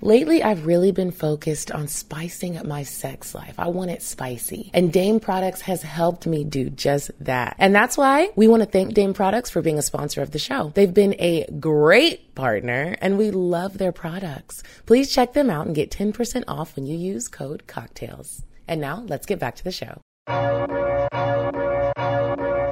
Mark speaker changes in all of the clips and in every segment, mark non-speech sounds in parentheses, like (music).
Speaker 1: Lately, I've really been focused on spicing up my sex life. I want it spicy. And Dame Products has helped me do just that. And that's why we want to thank Dame Products for being a sponsor of the show. They've been a great partner and we love their products. Please check them out and get 10% off when you use code cocktales. And now let's get back to the show.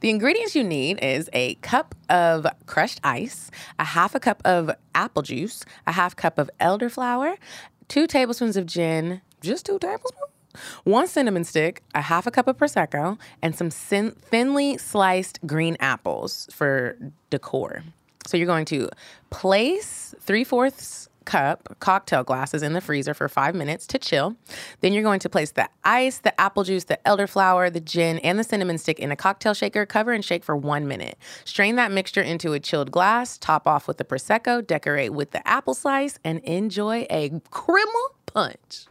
Speaker 1: The ingredients you need is a cup of crushed ice, a half a cup of apple juice, a half cup of elderflower, two tablespoons of gin, just two tablespoons, one cinnamon stick, a half a cup of prosecco, and some thin- thinly sliced green apples for decor. So you're going to place three fourths cup cocktail glasses in the freezer for five minutes to chill. Then you're going to place the ice, the apple juice, the elderflower, the gin, and the cinnamon stick in a cocktail shaker. Cover and shake for one minute. Strain that mixture into a chilled glass. Top off with the prosecco. Decorate with the apple slice, and enjoy a criminal punch.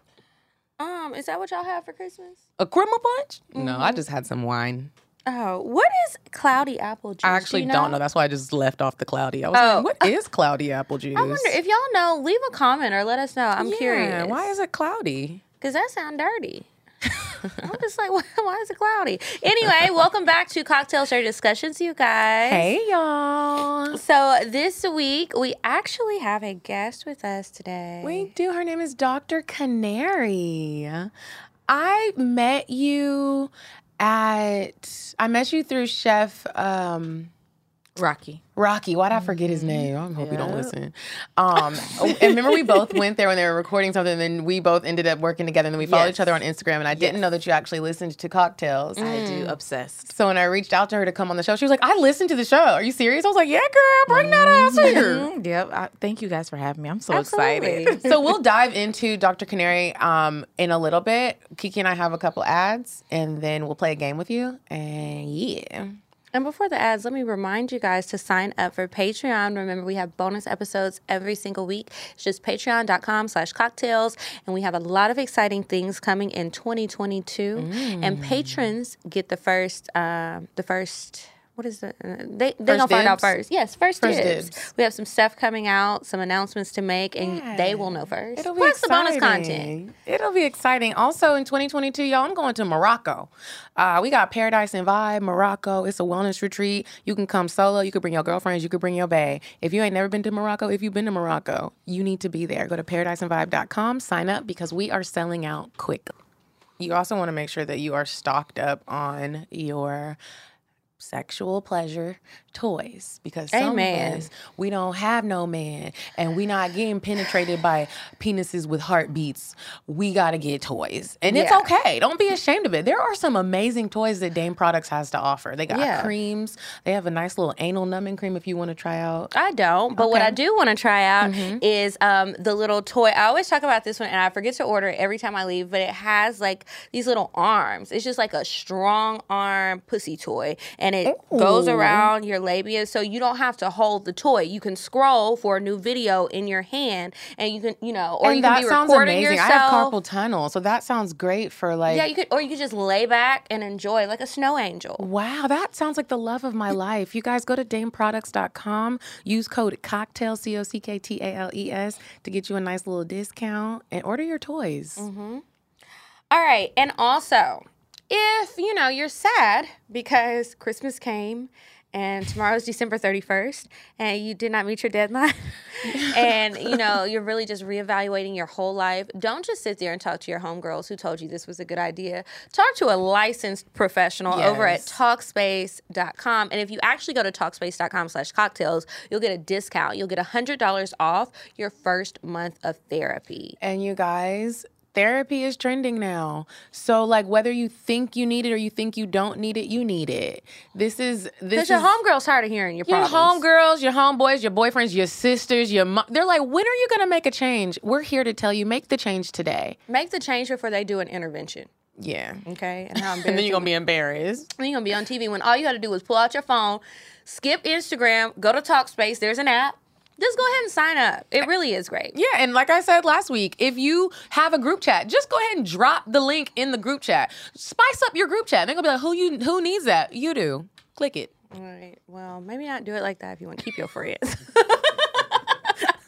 Speaker 2: Um, is that what y'all have for Christmas?
Speaker 1: A criminal punch? No, I just had some wine.
Speaker 2: Oh, what is cloudy apple juice?
Speaker 1: I actually
Speaker 2: Do you
Speaker 1: don't know. That's why I just left off the cloudy. I was
Speaker 2: Oh.
Speaker 1: like, what (laughs) is cloudy apple juice?
Speaker 2: I wonder if y'all know. Leave a comment or let us know. I'm
Speaker 1: Yeah,
Speaker 2: curious.
Speaker 1: Why is it cloudy?
Speaker 2: Because that sound dirty. I'm just like, (laughs) why, why is it cloudy? Anyway, welcome back to Cocktail Story Discussions, you guys.
Speaker 1: Hey, y'all.
Speaker 2: So this week we actually have a guest with us today.
Speaker 1: We do. Her name is Dr. Canary. I met you at I met you through Chef um
Speaker 3: Rocky.
Speaker 1: Rocky. Why'd I forget his name? I hope you don't listen. Um, and remember, we both went there when they were recording something, and then we both ended up working together, and then we followed
Speaker 3: Yes.
Speaker 1: each other on Instagram. And I didn't know that you actually listened to Cocktales.
Speaker 3: I do obsessed.
Speaker 1: So when I reached out to her to come on the show, she was like, "I listened to the show. Are you serious?" I was like, "Yeah, girl, bring that ass here."
Speaker 3: Mhm. Yep. I, thank you guys for having me. I'm so
Speaker 2: Absolutely.
Speaker 3: excited. (laughs)
Speaker 1: so we'll dive into Dr. Canary um, in a little bit. Kiki and I have a couple ads, and then we'll play a game with you. And yeah,
Speaker 2: And before the ads, let me remind you guys to sign up for Patreon. Remember, we have bonus episodes every single week. It's just patreon.com slash cocktales. And we have a lot of exciting things coming in 2022. And patrons get the first, um, the first, what is the, uh, they, they gonna find out first. Yes, first,
Speaker 1: First
Speaker 2: dibs.
Speaker 1: dibs.
Speaker 2: We have some stuff coming out, some announcements to make, and they will know first.
Speaker 1: it'll be
Speaker 2: Plus the bonus
Speaker 1: exciting.
Speaker 2: content.
Speaker 1: It'll be exciting. Also in 2022, y'all, I'm going to Morocco. Uh, we got Paradise and Vibe Morocco. It's a wellness retreat. You can come solo. You could bring your girlfriends. You could bring your bae. If you ain't never been to Morocco, if you've been to Morocco, you need to be there. Go to paradiseandvibe.com. Sign up because we are selling out quick. You also want to make sure that you are stocked up on your sexual pleasure toys because some
Speaker 2: Amen.
Speaker 1: of us we don't have no man and we not getting penetrated by penises with heartbeats we got to get toys and it's okay don't be ashamed of it there are some amazing toys that dame products has to offer they got
Speaker 2: Yeah.
Speaker 1: creams they have a nice little anal numbing cream if you want to try out
Speaker 2: I don't, but what I do want to try out is um, the little toy. I always talk about this one, and I forget to order it every time I leave. But it has like these little arms. It's just like a strong arm pussy toy, and it goes around your labia, so you don't have to hold the toy. You can scroll for a new video in your hand, and you can, you know, or
Speaker 1: and
Speaker 2: you can
Speaker 1: that
Speaker 2: be
Speaker 1: sounds
Speaker 2: recording
Speaker 1: amazing
Speaker 2: yourself.
Speaker 1: i have carpal tunnel so that sounds great for like
Speaker 2: yeah, you could, or you could just lay back and enjoy like a snow angel.
Speaker 1: Wow, that sounds like the love of my life. You guys go to dameproducts.com, use code cocktales C O C K T A L E S to get you a nice little discount and order your toys. Mm-hmm.
Speaker 2: All right. And also, if you know you're sad because Christmas came and tomorrow's December 31st and you did not meet your deadline (laughs) and you know you're really just reevaluating your whole life, don't just sit there and talk to your homegirls who told you this was a good idea. Talk to a licensed professional over at
Speaker 1: Yes.
Speaker 2: talkspace.com and if you actually go to talkspace.com slash cocktales, you'll get a discount. You'll get $100 off your first month of therapy.
Speaker 1: And you guys, therapy is trending now. So like whether you think you need it or you think you don't need it, you need it. This is this is
Speaker 2: your homegirl's tired of hearing your
Speaker 1: your
Speaker 2: problems.
Speaker 1: homegirls, your homeboys, your boyfriends, your sisters, your mom. They're like, when are you gonna make a change? We're here to tell you, make the change today.
Speaker 2: Make the change before they do an intervention.
Speaker 1: Yeah.
Speaker 2: Okay, and how (laughs)
Speaker 1: And then you're gonna be embarrassed.
Speaker 2: And you're gonna be on TV when all you had to do was pull out your phone, skip Instagram, go to Talkspace. There's an app. Just go ahead and sign up. It really is great.
Speaker 1: Yeah, and like I said last week, if you have a group chat, just go ahead and drop the link in the group chat. Spice up your group chat. They're gonna be like, who you who needs that? You do. Click it.
Speaker 2: All right. Well, maybe not do it like that if you want to keep your friends. (laughs)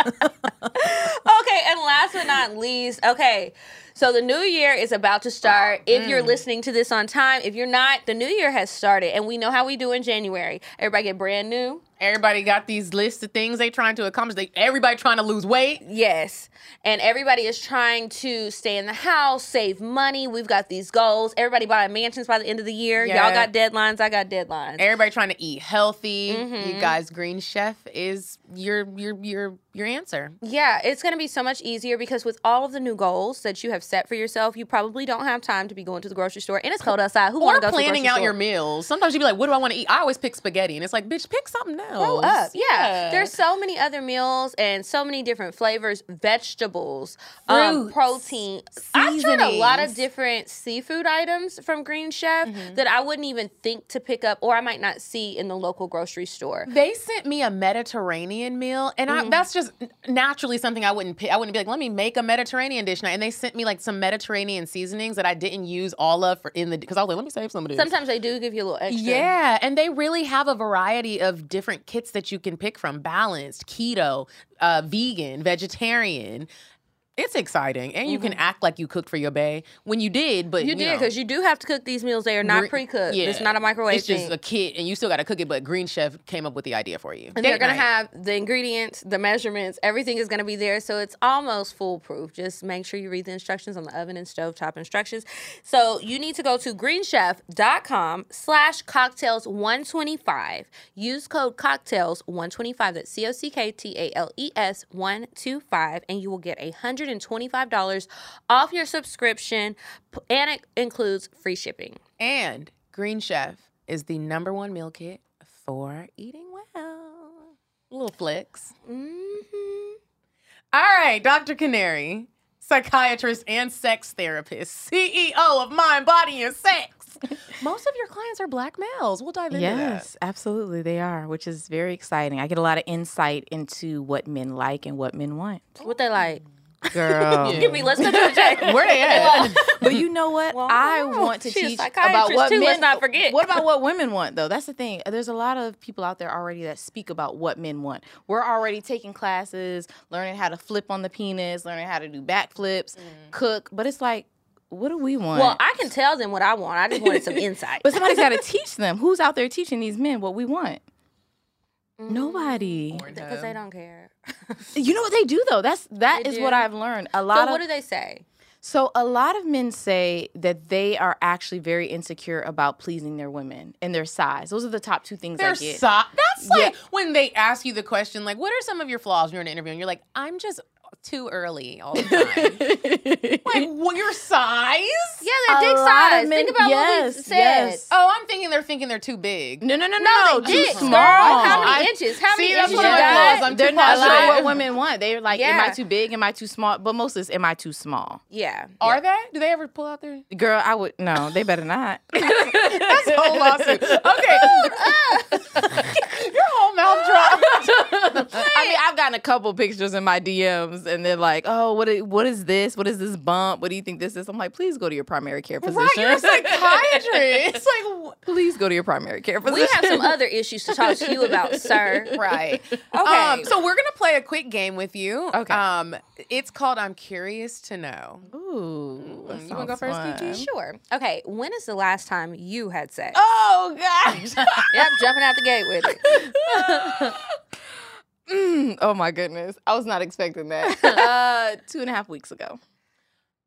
Speaker 2: okay, and last but not least, okay. So the new year is about to start. If you're mm. listening to this on time, if you're not, the new year has started, and we know how we do in January. Everybody get brand new.
Speaker 1: Everybody got these lists of things they trying to accomplish. They everybody trying to lose weight.
Speaker 2: Yes. And everybody is trying to stay in the house, save money. We've got these goals. Everybody buying mansions by the end of the year. Y'all got deadlines. I got deadlines.
Speaker 1: Everybody trying to eat healthy.
Speaker 2: Mm-hmm.
Speaker 1: You guys, Green Chef is your your your your answer.
Speaker 2: Yeah, it's going to be so much easier because with all of the new goals that you have set for yourself, you probably don't have time to be going to the grocery store. And it's cold outside. Who want to go to the
Speaker 1: planning out
Speaker 2: store?
Speaker 1: your meals. Sometimes you'd be like, "What do I want to eat?" I always pick spaghetti, and it's like, "Bitch, pick something else."
Speaker 2: Grow up. Yeah. There's so many other meals and so many different flavors, vegetables, um,
Speaker 1: Fruits,
Speaker 2: protein. I've tried a lot of different seafood items from Green Chef
Speaker 1: Mm-hmm.
Speaker 2: that I wouldn't even think to pick up or I might not see in the local grocery store.
Speaker 1: They sent me a Mediterranean meal, and
Speaker 2: Mm-hmm.
Speaker 1: I, that's just naturally something I wouldn't pick. I wouldn't be like, let me make a Mediterranean dish now. And they sent me like some Mediterranean seasonings that I didn't use all of for in the because I was like, let me save some of this.
Speaker 2: Sometimes they do give you a little extra.
Speaker 1: Yeah, and they really have a variety of different kits that you can pick from: balanced, keto, uh, vegan, vegetarian. It's exciting, and you can act like you cooked for your bae when you did, but
Speaker 2: Mm-hmm. You,
Speaker 1: you,
Speaker 2: did because you do have to cook these meals. They are not pre-cooked.
Speaker 1: yeah,
Speaker 2: It's not a microwave
Speaker 1: It's just
Speaker 2: thing.
Speaker 1: a kit, and you still got to cook it. But Green Chef came up with the idea for you.
Speaker 2: and
Speaker 1: Date
Speaker 2: they're gonna
Speaker 1: night.
Speaker 2: have the ingredients, the measurements, everything is gonna be there, so it's almost foolproof. Just make sure you read the instructions on the oven and stove top instructions. So you need to go to greenchef.com slash cocktales 125. Use code cocktales 125. That's C O C K T A L E S 125, and you will get $125 off your subscription, and it includes free shipping.
Speaker 1: And Green Chef is the number one meal kit for eating well. Little flicks.
Speaker 2: Mm-hmm.
Speaker 1: All right, Dr. Canary, psychiatrist and sex therapist, CEO of Mind, Body, and Sex. (laughs) Most of your clients are black males. We'll dive into that.
Speaker 3: Yes, absolutely, they are, which is very exciting. I get a lot of insight into what men like and what men want.
Speaker 2: What they like?
Speaker 3: Girl,
Speaker 2: Give me, let's go to the check.
Speaker 1: Where they at?
Speaker 3: but you know what?
Speaker 2: Well,
Speaker 3: I
Speaker 2: I don't know.
Speaker 3: want to teach about what
Speaker 2: too,
Speaker 3: men.
Speaker 2: let's not forget.
Speaker 3: What about what women want, though? That's the thing. There's a lot of people out there already that speak about what men want. We're already taking classes, learning how to flip on the penis, learning how to do backflips, mm. cook. But it's like, what do we want?
Speaker 2: Well, I can tell them what I want. I just wanted some (laughs) insight.
Speaker 3: but somebody's got to teach them. Who's out there teaching these men what we want? Nobody.
Speaker 2: because they don't care. (laughs)
Speaker 3: You know what they do though? That's that
Speaker 2: They
Speaker 3: is what? I've learned. A lot
Speaker 2: So
Speaker 3: of
Speaker 2: what do they say?
Speaker 3: So a lot of men say that they are actually very insecure about pleasing their women and their size. Those are the top two things
Speaker 1: They're
Speaker 3: I get.
Speaker 1: so- That's like
Speaker 3: Yeah.
Speaker 1: when they ask you the question, like, what are some of your flaws when you're in an interview? And you're like, I'm just too early all the time. (laughs) like, what, your size?
Speaker 2: Yeah, their
Speaker 3: A
Speaker 2: dick size.
Speaker 3: men-
Speaker 2: Think about what we said.
Speaker 3: yes.
Speaker 1: Oh, I'm thinking they're thinking they're too big.
Speaker 3: no, no, no, no,
Speaker 2: No,
Speaker 3: too
Speaker 2: they
Speaker 3: small.
Speaker 2: girl. How many
Speaker 1: I-
Speaker 2: inches? How
Speaker 1: See,
Speaker 2: many
Speaker 1: that's
Speaker 2: inches
Speaker 1: one
Speaker 2: you
Speaker 1: of
Speaker 2: got?
Speaker 1: I'm
Speaker 3: They're
Speaker 1: too
Speaker 3: not
Speaker 1: partial.
Speaker 3: sure what women want. They're like, am I too big? Am I too small? But most is, am I too small?
Speaker 2: Yeah.
Speaker 1: Are they? Do they ever pull out their
Speaker 3: Girl, I would no. They better not. (laughs)
Speaker 1: That's a whole lawsuit? Okay. (laughs) Ah. Your whole mouth dropped.
Speaker 3: I mean, I've gotten a couple pictures in my DMs, and they're like, "Oh, what? i- What is this? What is this bump? What do you think this is?" I'm like, "Please go to your primary care physician.
Speaker 1: Right, you're a psychiatrist. It's like, (laughs)
Speaker 3: Please go to your primary care physician."
Speaker 2: We have some other issues to talk to you about, (laughs) sir.
Speaker 1: right.
Speaker 2: Okay.
Speaker 1: Um, so we're gonna play a quick game with you.
Speaker 3: Okay.
Speaker 1: Um, it's called "I'm Curious to Know."
Speaker 3: Ooh, that
Speaker 1: You wanna go first. Kiki?
Speaker 2: Sure. Okay. When is the last time you had sex?
Speaker 3: Oh gosh. (laughs)
Speaker 2: Yep, jumping out the gate with it.
Speaker 3: Mm, oh my goodness, I was not expecting that. (laughs) uh, two and a half weeks ago.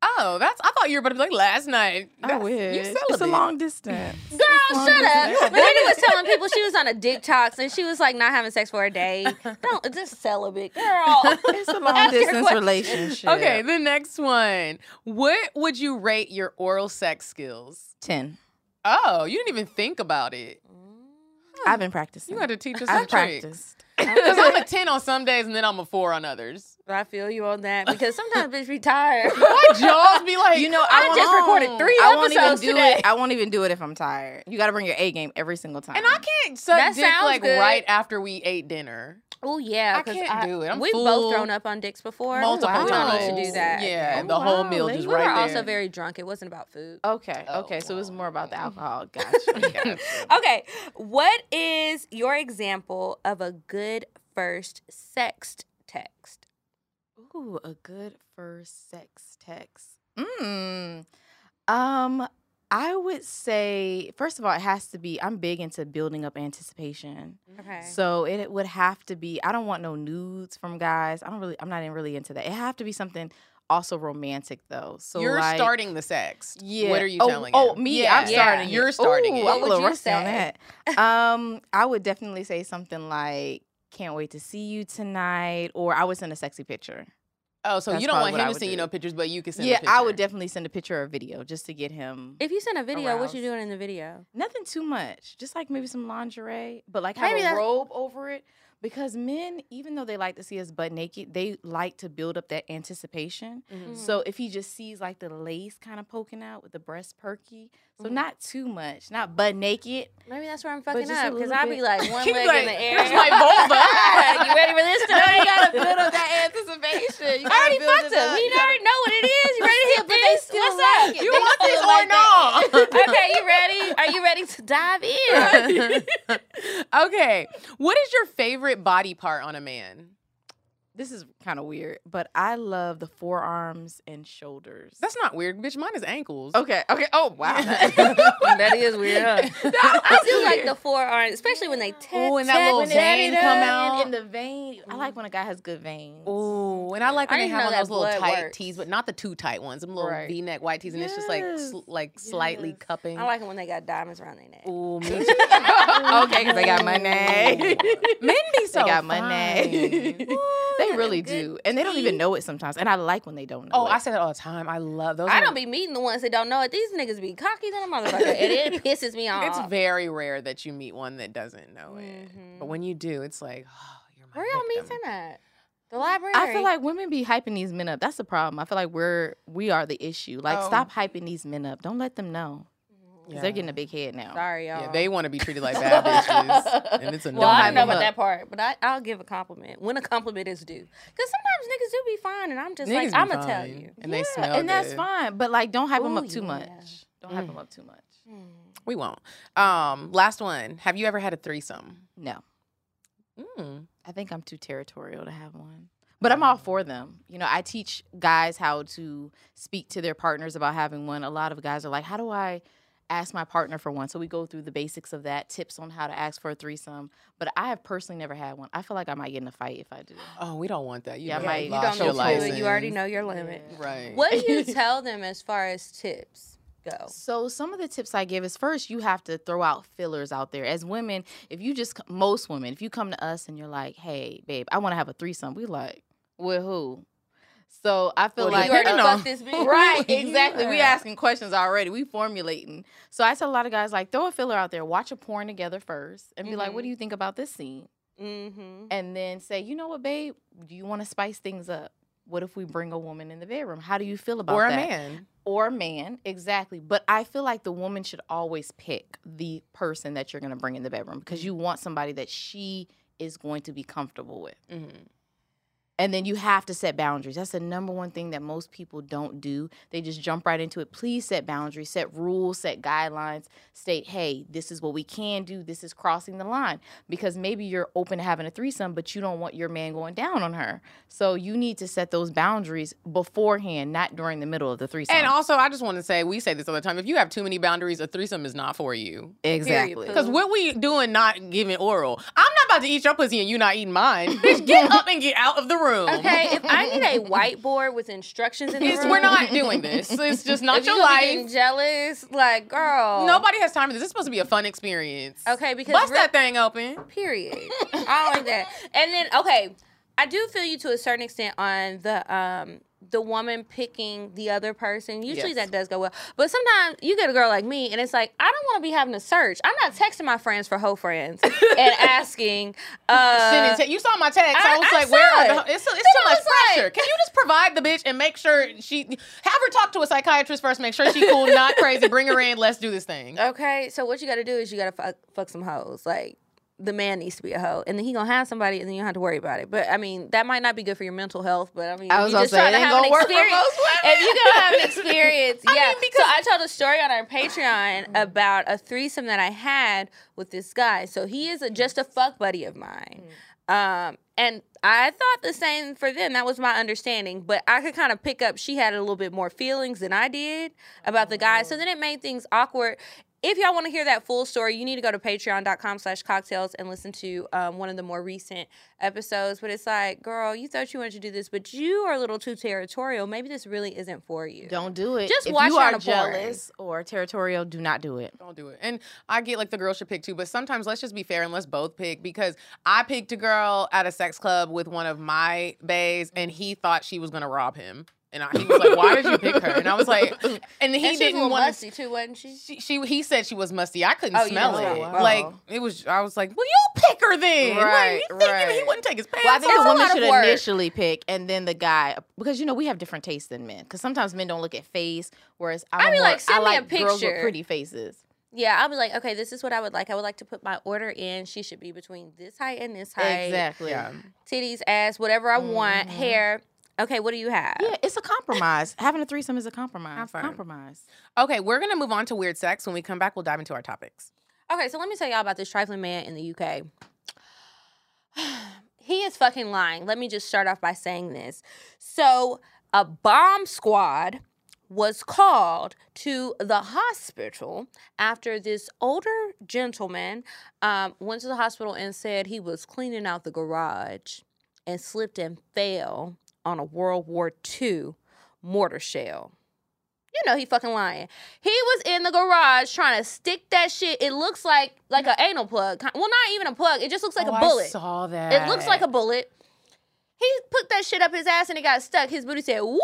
Speaker 1: Oh, that's. I thought you were about to be like last night.
Speaker 3: I
Speaker 1: That's-
Speaker 3: wish.
Speaker 1: You
Speaker 3: It's a long distance.
Speaker 2: Girl, shut up. Brandy (laughs) was telling people she was on a dick talks and she was like not having sex for a day. (laughs) Don't just celibate, girl.
Speaker 3: It's a long distance relationship.
Speaker 1: Okay, the next one. What would you rate your oral sex skills?
Speaker 3: ten.
Speaker 1: Oh, you didn't even think about it.
Speaker 3: I've been practicing.
Speaker 1: You had to teach us
Speaker 3: I've
Speaker 1: some tricks.
Speaker 3: practiced.
Speaker 1: Because I'm a (laughs) 10 on some days and then I'm a 4 on others.
Speaker 2: I feel you on that because sometimes bitch be tired. (laughs)
Speaker 1: My jaws be like,
Speaker 3: You know,
Speaker 2: I
Speaker 3: I,
Speaker 2: just recorded three
Speaker 3: I won't even
Speaker 2: episodes
Speaker 3: do
Speaker 2: today.
Speaker 3: it. I won't even do it if I'm tired. You got to bring your A game every single time.
Speaker 1: And I can't suck
Speaker 2: That
Speaker 1: dick
Speaker 2: sounds
Speaker 1: like
Speaker 2: good.
Speaker 1: right after we ate dinner.
Speaker 2: Oh yeah,
Speaker 1: I can't do it. I'm
Speaker 2: we've
Speaker 1: full
Speaker 2: both thrown up on dicks before.
Speaker 1: Multiple
Speaker 2: we don't need
Speaker 1: times.
Speaker 2: to do that.
Speaker 1: Yeah,
Speaker 3: Oh,
Speaker 1: and the whole meal
Speaker 3: ladies.
Speaker 1: just
Speaker 2: we
Speaker 1: right We
Speaker 2: were
Speaker 1: there.
Speaker 2: also very drunk. It wasn't about food.
Speaker 3: Okay.
Speaker 1: Oh,
Speaker 3: okay. So it was more about the alcohol. Gotcha. (laughs) gotcha.
Speaker 2: Okay, what is your example of a good first sext text?
Speaker 3: Ooh, a good first sex text. Mm. Um, I would say first of all, it has to be. I'm big into building up anticipation.
Speaker 2: Okay.
Speaker 3: So it would have to be. I don't want no nudes from guys. I don't really. I'm not even really into that. It have to be something also romantic though. So
Speaker 1: You're
Speaker 3: like,
Speaker 1: starting the sex.
Speaker 3: Yeah.
Speaker 1: What are you
Speaker 3: oh,
Speaker 1: telling
Speaker 3: Oh,
Speaker 1: him?
Speaker 3: me.
Speaker 1: Yeah.
Speaker 3: I'm starting.
Speaker 1: You're
Speaker 3: it.
Speaker 1: starting
Speaker 3: Ooh,
Speaker 1: it.
Speaker 2: What would you
Speaker 3: rusty on
Speaker 2: say?
Speaker 3: that. um, I would definitely say something like, "Can't wait to see you tonight," or I would send a sexy picture.
Speaker 1: Oh, so
Speaker 3: That's
Speaker 1: you don't want
Speaker 3: what
Speaker 1: him to
Speaker 3: would
Speaker 1: see you
Speaker 3: do.
Speaker 1: know pictures, but you can send. a
Speaker 3: Yeah, I would definitely send a picture or video just to get him.
Speaker 2: if you send a video, what you doing in the video?
Speaker 3: Nothing too much, just like maybe some lingerie, but like have a
Speaker 2: that's-
Speaker 3: robe over it. Because men, even though they like to see us butt naked, they like to build up that anticipation.
Speaker 1: Mhm.
Speaker 3: So if he just sees like the lace kind of poking out with the breast perky, so
Speaker 2: Mhm.
Speaker 3: not too much, not butt naked.
Speaker 2: Maybe that's where I'm fucking up because I'd be like (laughs) one leg
Speaker 1: like,
Speaker 2: in the air.
Speaker 1: "Here's my vulva." (laughs)
Speaker 2: you ready for this? (laughs)
Speaker 3: No, you gotta build up that anticipation. You
Speaker 2: I already fucked him.
Speaker 3: up. You gotta-
Speaker 2: already know what it is. You ready to hit
Speaker 3: But they
Speaker 2: this?
Speaker 3: still
Speaker 2: What's
Speaker 3: like
Speaker 2: up?
Speaker 3: it.
Speaker 1: You
Speaker 3: They
Speaker 1: want this or
Speaker 3: like that.
Speaker 1: not?
Speaker 2: okay, you ready? Are you ready to dive in?
Speaker 1: okay. What is your favorite body part on a man?
Speaker 3: This is kind of weird, but I love the forearms and shoulders.
Speaker 1: That's not weird, bitch. Mine is ankles.
Speaker 3: okay. Okay. Oh wow. (laughs)
Speaker 2: that is weird. Huh? I do like the forearms, especially when they tap.
Speaker 1: Ooh, and that little
Speaker 3: When
Speaker 1: vein
Speaker 3: it-
Speaker 1: come out.
Speaker 3: in the vein. I like when a guy has good veins.
Speaker 1: Ooh, and I like when
Speaker 2: I
Speaker 1: they have
Speaker 2: know
Speaker 1: on those little tight
Speaker 2: works.
Speaker 1: tees, but not the too tight ones. Them little
Speaker 3: Right.
Speaker 1: V-neck white tees, and it's just like sl- like slightly cupping.
Speaker 2: I like it when they got diamonds around their neck.
Speaker 1: Ooh, me (laughs) too. (laughs)
Speaker 3: okay, because they got money.
Speaker 1: Men be (laughs) so (laughs)
Speaker 3: they got
Speaker 1: fine.
Speaker 3: money. they really do, and they don't even know it sometimes. And I like when they don't know.
Speaker 1: Oh,
Speaker 3: it.
Speaker 1: I say that all the time. I love those.
Speaker 2: I don't be meeting the ones that don't know it. These niggas be cocky than a motherfucker, and it (laughs) pisses me off.
Speaker 1: It's very rare that you meet one that doesn't know it.
Speaker 2: Mhm.
Speaker 1: But when you do, it's like, oh, (sighs) you're my
Speaker 2: Where y'all meet
Speaker 1: victim.
Speaker 2: them at? The library.
Speaker 3: I feel like women be hyping these men up. That's the problem. I feel like we're we are the issue. Like,
Speaker 1: Oh.
Speaker 3: stop hyping these men up. Don't let them know because
Speaker 1: Yeah.
Speaker 3: they're getting a big head now.
Speaker 2: Sorry, y'all.
Speaker 1: Yeah, they want to be treated like bad bitches, and it's a (laughs)
Speaker 2: Well, I don't know about
Speaker 3: up.
Speaker 2: that part, but I, I'll give a compliment when a compliment is due. Because sometimes niggas do be fine, and I'm just
Speaker 1: Niggas
Speaker 2: like, I'm gonna tell you.
Speaker 1: and they
Speaker 3: Yeah,
Speaker 1: smell
Speaker 3: and that's fine. But like, don't hype them up too
Speaker 2: yeah.
Speaker 3: much. Don't hype
Speaker 1: Mm.
Speaker 3: them up too much.
Speaker 1: We won't. Um, last one. Have you ever had a threesome?
Speaker 3: No,
Speaker 1: Mm.
Speaker 3: I think I'm too territorial to have one. But I'm all for them. You know, I teach guys how to speak to their partners about having one. A lot of guys are like, "How do I ask my partner for one?" So we go through the basics of that, tips on how to ask for a threesome. But I have personally never had one. I feel like I might get in a fight if I do.
Speaker 1: Oh, we don't want that. You
Speaker 3: Yeah, might-
Speaker 2: you
Speaker 1: lost
Speaker 2: don't
Speaker 1: your
Speaker 2: need to do it.
Speaker 1: license.
Speaker 2: You already know your limit.
Speaker 1: Right.
Speaker 2: What do you (laughs) tell them as far as tips go?
Speaker 3: So some of the tips I give is first you have to throw out fillers out there. As women, if you just most women, if you come to us and you're like, "Hey, babe, I want to have a threesome," we like, "With who?" So I feel
Speaker 1: Well,
Speaker 3: like
Speaker 2: you already
Speaker 1: depending
Speaker 2: this bitch. (laughs) (laughs)
Speaker 3: right, (laughs) exactly. We
Speaker 2: Yeah.
Speaker 3: asking questions already. We formulating. So I tell a lot of guys like, throw a filler out there, watch a porn together first, and be like, "What do you think about this scene?"
Speaker 2: Mm-hmm.
Speaker 3: And then say, "You know what, babe? Do you want to spice things up?" What if we bring a woman in the bedroom? How do you feel about
Speaker 1: or a
Speaker 3: that?
Speaker 1: man.
Speaker 3: or a man, exactly. But I feel like the woman should always pick the person that you're going to bring in the bedroom because you want somebody that she is going to be comfortable with.
Speaker 1: Mhm.
Speaker 3: And then you have to set boundaries. That's the number one thing that most people don't do. They just jump right into it. Please set boundaries, set rules, set guidelines. State, hey, this is what we can do. This is crossing the line. Because maybe you're open to having a threesome, but you don't want your man going down on her. So you need to set those boundaries beforehand, not during the middle of the threesome.
Speaker 1: And also, I just want to say, we say this all the time. If you have too many boundaries, a threesome is not for you.
Speaker 3: exactly.
Speaker 1: Because what we doing, not giving oral. I'm to eat your pussy and you not eating mine. (laughs) Bitch, get up and get out of the room.
Speaker 2: Okay, if I need a whiteboard with instructions in the
Speaker 1: It's,
Speaker 2: room,
Speaker 1: we're not doing this. It's just (laughs) not
Speaker 2: if
Speaker 1: your
Speaker 2: you gonna be getting
Speaker 1: life.
Speaker 2: jealous, like girl.
Speaker 1: Nobody has time for this. This is supposed to be a fun experience.
Speaker 2: Okay, because
Speaker 1: Bust
Speaker 2: real-
Speaker 1: that thing open.
Speaker 2: Period. I don't like that. And then okay, I do feel you to a certain extent on the um the woman picking the other person. Usually
Speaker 1: Yes.
Speaker 2: that does go well. But sometimes you get a girl like me and it's like, I don't want to be having to search. I'm not texting my friends for hoe friends and (laughs) asking uh
Speaker 1: te- you saw my text. I,
Speaker 2: I-
Speaker 1: was
Speaker 2: I
Speaker 1: like, where
Speaker 2: saw
Speaker 1: are the? It's, it's too much
Speaker 2: was like-
Speaker 1: pressure. Can you just provide the bitch and make sure she have her talk to a psychiatrist first? Make sure she cool, not crazy. Bring her in. Let's do this thing. (laughs)
Speaker 2: Okay, so what you got to do is you got to fuck, fuck some hoes. Like the man needs to be a hoe, and then he gonna have somebody, and then you don't have to worry about it. But I mean, that might not be good for your mental health. But I mean,
Speaker 3: I was
Speaker 2: just trying to have an
Speaker 3: work
Speaker 2: experience. (laughs) If you gonna have an experience, (laughs)
Speaker 1: I
Speaker 2: yeah.
Speaker 1: mean, because-
Speaker 2: so I told a story on our Patreon about a threesome that I had with this guy. So he is a, just a fuck buddy of mine. Um, and I thought the same for them. That was my understanding. But I could kind of pick up she had a little bit more feelings than I did about the guy. So then it made things awkward. If y'all want to hear that full story, you need to go to patreon.com slash cocktales and listen to um, one of the more recent episodes. But it's like, girl, you thought you wanted to do this, but you are a little too territorial. Maybe this really isn't for you.
Speaker 3: Don't do it.
Speaker 2: Just
Speaker 3: if
Speaker 2: watch
Speaker 3: you
Speaker 2: it
Speaker 3: are
Speaker 2: on
Speaker 3: jealous or territorial, do not do it.
Speaker 1: Don't do it. And I get like the girl should pick too, but sometimes let's just be fair and let's both pick because I picked a girl at a sex club with one of my bays and he thought she was gonna rob him. And I, he was like, "Why did you pick her?" And I was like, (laughs) and he
Speaker 2: and she was a
Speaker 1: didn't
Speaker 2: little
Speaker 1: want
Speaker 2: musty too, wasn't she?
Speaker 1: She, she he said she was musty. I couldn't
Speaker 2: Oh,
Speaker 1: smell
Speaker 2: didn't
Speaker 1: it.
Speaker 2: smell it.
Speaker 1: Like it was. I was like, "Well, you pick her then."
Speaker 3: Right,
Speaker 1: like, you think
Speaker 3: right.
Speaker 1: He wouldn't take his pants
Speaker 3: Well, I think
Speaker 1: off.
Speaker 3: the woman should initially pick, and then the guy, because you know we have different tastes than men. Because sometimes men don't look at face, whereas I'm
Speaker 2: I
Speaker 3: a
Speaker 2: be
Speaker 3: more-
Speaker 2: like, send
Speaker 3: I
Speaker 2: me a
Speaker 3: like girls with pretty faces.
Speaker 2: Yeah, I'll be like, okay, this is what I would like. I would like to put my order in. She should be between this height and this height.
Speaker 3: Exactly.
Speaker 1: Yeah.
Speaker 2: Titties, ass, whatever I want. Mm-hmm. Hair. Okay, what do you have?
Speaker 3: Yeah, it's a compromise. (laughs) Having a threesome is a compromise.
Speaker 1: Have fun.
Speaker 3: Compromise.
Speaker 1: Okay, we're gonna move on to weird sex. When we come back, we'll dive into our topics.
Speaker 2: Okay, so let me tell y'all about this trifling man in the UK. (sighs) he is fucking lying. Let me just start off by saying this. So, a bomb squad was called to the hospital after this older gentleman um, went to the hospital and said he was cleaning out the garage and slipped and fell on a World War II mortar shell. You know he fucking lying. He was in the garage trying to stick that shit. It looks like like an anal plug. Well, not even a plug. It just looks like
Speaker 1: Oh,
Speaker 2: a
Speaker 1: I
Speaker 2: bullet.
Speaker 1: saw that.
Speaker 2: It looks like a bullet. He put that shit up his ass and it got stuck. His booty said whoop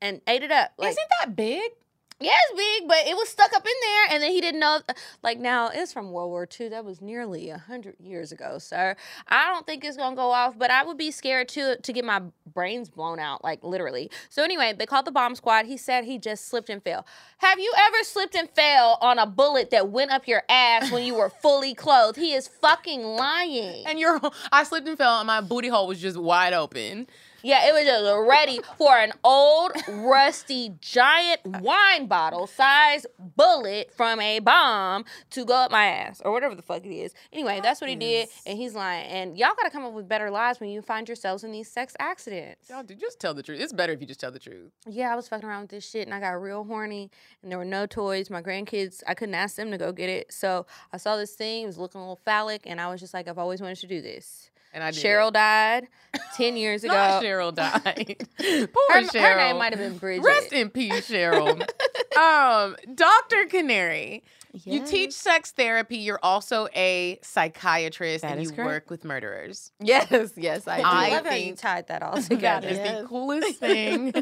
Speaker 2: and ate it up. Like,
Speaker 1: Isn't that big?
Speaker 2: Yeah, it's big, but it was stuck up in there, and then he didn't know. Like now, it's from World War II. That was nearly a hundred years ago, sir. I don't think it's gonna go off, but I would be scared to to get my brains blown out, like literally. So anyway, they called the bomb squad. He said he just slipped and fell. Have you ever slipped and fell on a bullet that went up your ass when you were (laughs) fully clothed? He is fucking lying.
Speaker 1: And your, I slipped and fell, and my booty hole was just wide open.
Speaker 2: Yeah, it was just ready for an old, rusty, giant wine bottle size bullet from a bomb to go up my ass or whatever the fuck it is. Anyway, that's what he did, and he's lying. And y'all gotta come up with better lies when you find yourselves in these sex accidents.
Speaker 1: Y'all, dude, just tell the truth. It's better if you just tell the truth.
Speaker 2: Yeah, I was fucking around with this shit and I got real horny and there were no toys. My grandkids, I couldn't ask them to go get it. So I saw this thing, it was looking a little phallic, and I was just like, I've always wanted to do this.
Speaker 1: And I did.
Speaker 2: Cheryl died 10 years ago.
Speaker 1: Not Cheryl (laughs) died. Poor
Speaker 2: her,
Speaker 1: Cheryl.
Speaker 2: her name might have been Bridget.
Speaker 1: Rest in peace, Cheryl. (laughs) um, Dr. Canary, you teach sex therapy. You're also a psychiatrist
Speaker 3: That
Speaker 1: and you
Speaker 3: correct.
Speaker 1: work with murderers. (laughs)
Speaker 3: Yes, yes, I do.
Speaker 2: I
Speaker 1: I
Speaker 2: love how you tied that all (laughs) together.
Speaker 1: is
Speaker 3: Yes.
Speaker 1: the coolest (laughs) thing.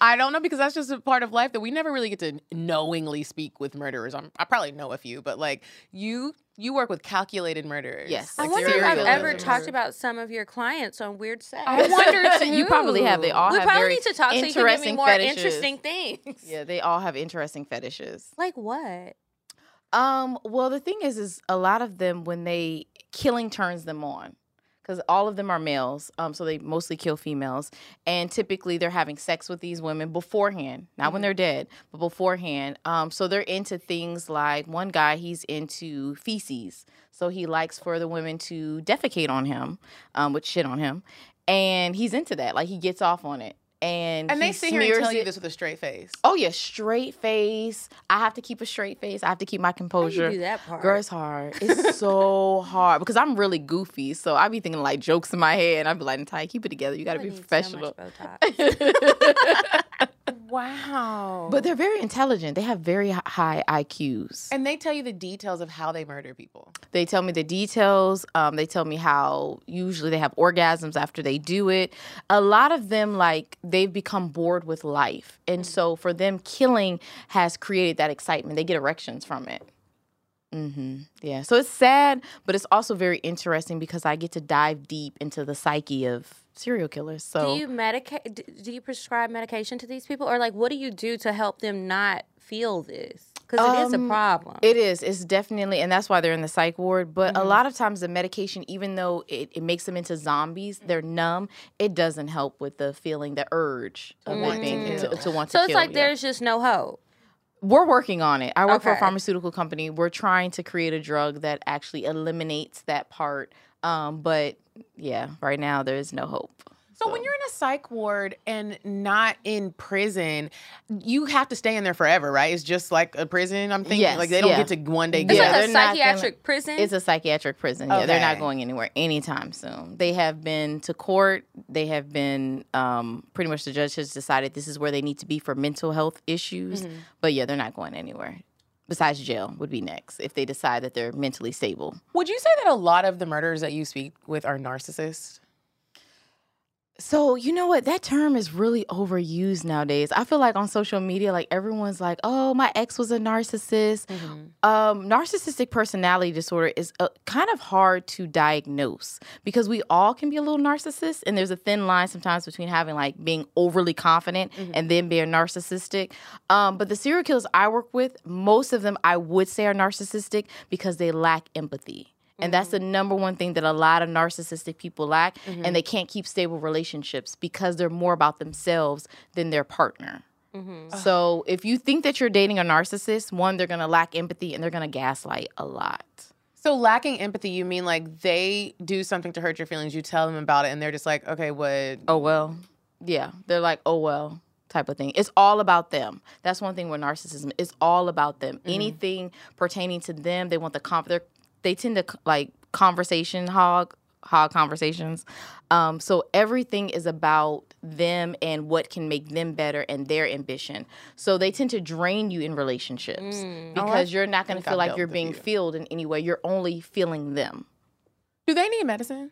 Speaker 1: I don't know because that's just a part of life that we never really get to knowingly speak with murderers. I'm, I probably know a few, but like you, you work with calculated murderers.
Speaker 3: Yes.
Speaker 2: I
Speaker 1: Like
Speaker 2: wonder if I've
Speaker 1: serial
Speaker 2: ever
Speaker 1: killers.
Speaker 2: talked about some of your clients on weird sex.
Speaker 1: I wonder too.
Speaker 3: you probably have. They all
Speaker 2: we
Speaker 3: have
Speaker 2: probably
Speaker 3: very
Speaker 2: need to talk so you can give me
Speaker 3: interesting
Speaker 2: more
Speaker 3: fetishes.
Speaker 2: interesting things.
Speaker 3: Yeah, they all have interesting fetishes.
Speaker 2: Like what?
Speaker 3: Um, well, the thing is, is a lot of them when they killing turns them on, because all of them are males. Um, so they mostly kill females, and typically they're having sex with these women beforehand, not when they're dead, but beforehand. Um, so they're into things like one guy, he's into feces, so he likes for the women to defecate on him, um, with shit on him, and he's into that. Like he gets off on it. And
Speaker 1: And they sit here and
Speaker 3: smears
Speaker 1: tell you this with a straight face.
Speaker 3: Oh yeah, straight face. I have to keep a straight face. I have to keep my composure.
Speaker 2: do that part?
Speaker 3: Girl, it's hard. It's (laughs) so hard because I'm really goofy. So I be thinking like jokes in my head, and I'd be like, Natalia, keep it together. You got to be
Speaker 2: I so
Speaker 3: professional.
Speaker 2: much Botox. (laughs)
Speaker 1: Wow.
Speaker 3: but they're very intelligent. They have very high IQs.
Speaker 1: and they tell you the details of how they murder people.
Speaker 3: They tell me the details. Um, they tell me how usually they have orgasms after they do it. A lot of them, like, they've become bored with life. And so for them, killing has created that excitement. They get erections from it. hmm Yeah. So it's sad, but it's also very interesting because I get to dive deep into the psyche of serial killers. So
Speaker 2: do you medicate? Do you prescribe medication to these people, or like what do you do to help them not feel this? Because it is a
Speaker 3: Um,
Speaker 2: problem.
Speaker 3: It is. It's definitely, and that's why they're in the psych ward. But
Speaker 2: Mm-hmm.
Speaker 3: a lot of times, the medication, even though it, it makes them into zombies, they're numb. It doesn't help with the feeling, the urge of
Speaker 1: want
Speaker 3: it being
Speaker 1: to
Speaker 3: to, to want
Speaker 2: so
Speaker 3: to
Speaker 2: it's
Speaker 3: kill.
Speaker 2: like
Speaker 3: yeah.
Speaker 2: there's just no hope.
Speaker 3: We're working on it. I work for a pharmaceutical company. We're trying to create a drug that actually eliminates that part. Um, but yeah, right now there is no hope.
Speaker 1: So when you're in a psych ward and not in prison, you have to stay in there forever, right? It's just like a prison. I'm thinking
Speaker 3: Yes,
Speaker 1: like they don't
Speaker 3: yeah.
Speaker 1: get to one day.
Speaker 2: It's
Speaker 1: get
Speaker 3: Yeah,
Speaker 1: out.
Speaker 2: like a
Speaker 3: they're not gonna-
Speaker 2: psychiatric prison.
Speaker 3: It's a psychiatric prison. Yeah, they're not going anywhere anytime soon. They have been to court. They have been um, pretty much the judge has decided this is where they need to be for mental health issues. But yeah, they're not going anywhere. Besides jail would be next if they decide that they're mentally stable.
Speaker 1: Would you say that a lot of the murderers that you speak with are narcissists?
Speaker 3: So you know what? That term is really overused nowadays. I feel like on social media, like everyone's like, "Oh, my ex was a narcissist." Um, narcissistic personality disorder is uh, kind of hard to diagnose because we all can be a little narcissist, and there's a thin line sometimes between having like being overly confident and then being narcissistic. Um, but the serial killers I work with, most of them I would say are narcissistic because they lack empathy. And that's the mm-hmm. number one thing that a lot of narcissistic people lack. And mm-hmm. they can't keep stable relationships because they're more about themselves than their partner. Mm-hmm. So if you think that you're dating a narcissist, one, they're gonna lack empathy and they're gonna gaslight a lot.
Speaker 1: So lacking empathy, you mean like they do something to hurt your feelings, you tell them about it, and they're just like, okay, what?
Speaker 3: Oh well. Yeah. They're like, oh well, type of thing. It's all about them. That's one thing with narcissism. It's all about them. Anything pertaining to them, they want the comp they're they tend to like conversation hog hog conversations. Um, so everything is about them and what can make them better and their ambition. So they tend to drain you in relationships because you're not going to feel
Speaker 1: I've
Speaker 3: like you're being
Speaker 1: few.
Speaker 3: filled in any way. You're only feeling them.
Speaker 1: Do they need medicine?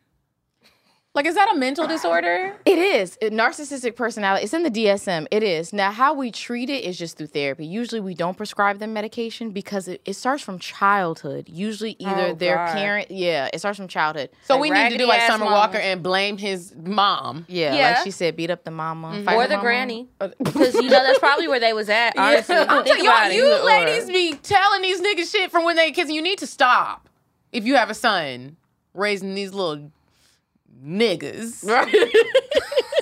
Speaker 1: Like, is that a mental disorder?
Speaker 3: It is. It- narcissistic personality. It's in the DSM. It is. Now, how we treat it is just through therapy. Usually, we don't prescribe them medication because it, it starts from childhood. Usually, either
Speaker 2: Oh,
Speaker 3: their
Speaker 2: God.
Speaker 3: parent, yeah, it starts from childhood.
Speaker 1: So
Speaker 2: Like
Speaker 1: we need to do like
Speaker 2: ass
Speaker 1: Summer
Speaker 2: mama.
Speaker 1: Walker and blame his mom.
Speaker 3: Yeah,
Speaker 2: Yeah.
Speaker 3: like she said, beat up the mama, mm-hmm. fight
Speaker 2: or the
Speaker 3: mama.
Speaker 2: granny. (laughs) Oh, because you know that's probably where they was at. (laughs) Honestly,
Speaker 1: I'm
Speaker 2: think
Speaker 1: telling
Speaker 2: about
Speaker 1: y'all,
Speaker 2: it.
Speaker 1: you ladies be telling these niggas shit from when they kids. You need to stop. If you have a son raising these little niggas, (laughs) Right.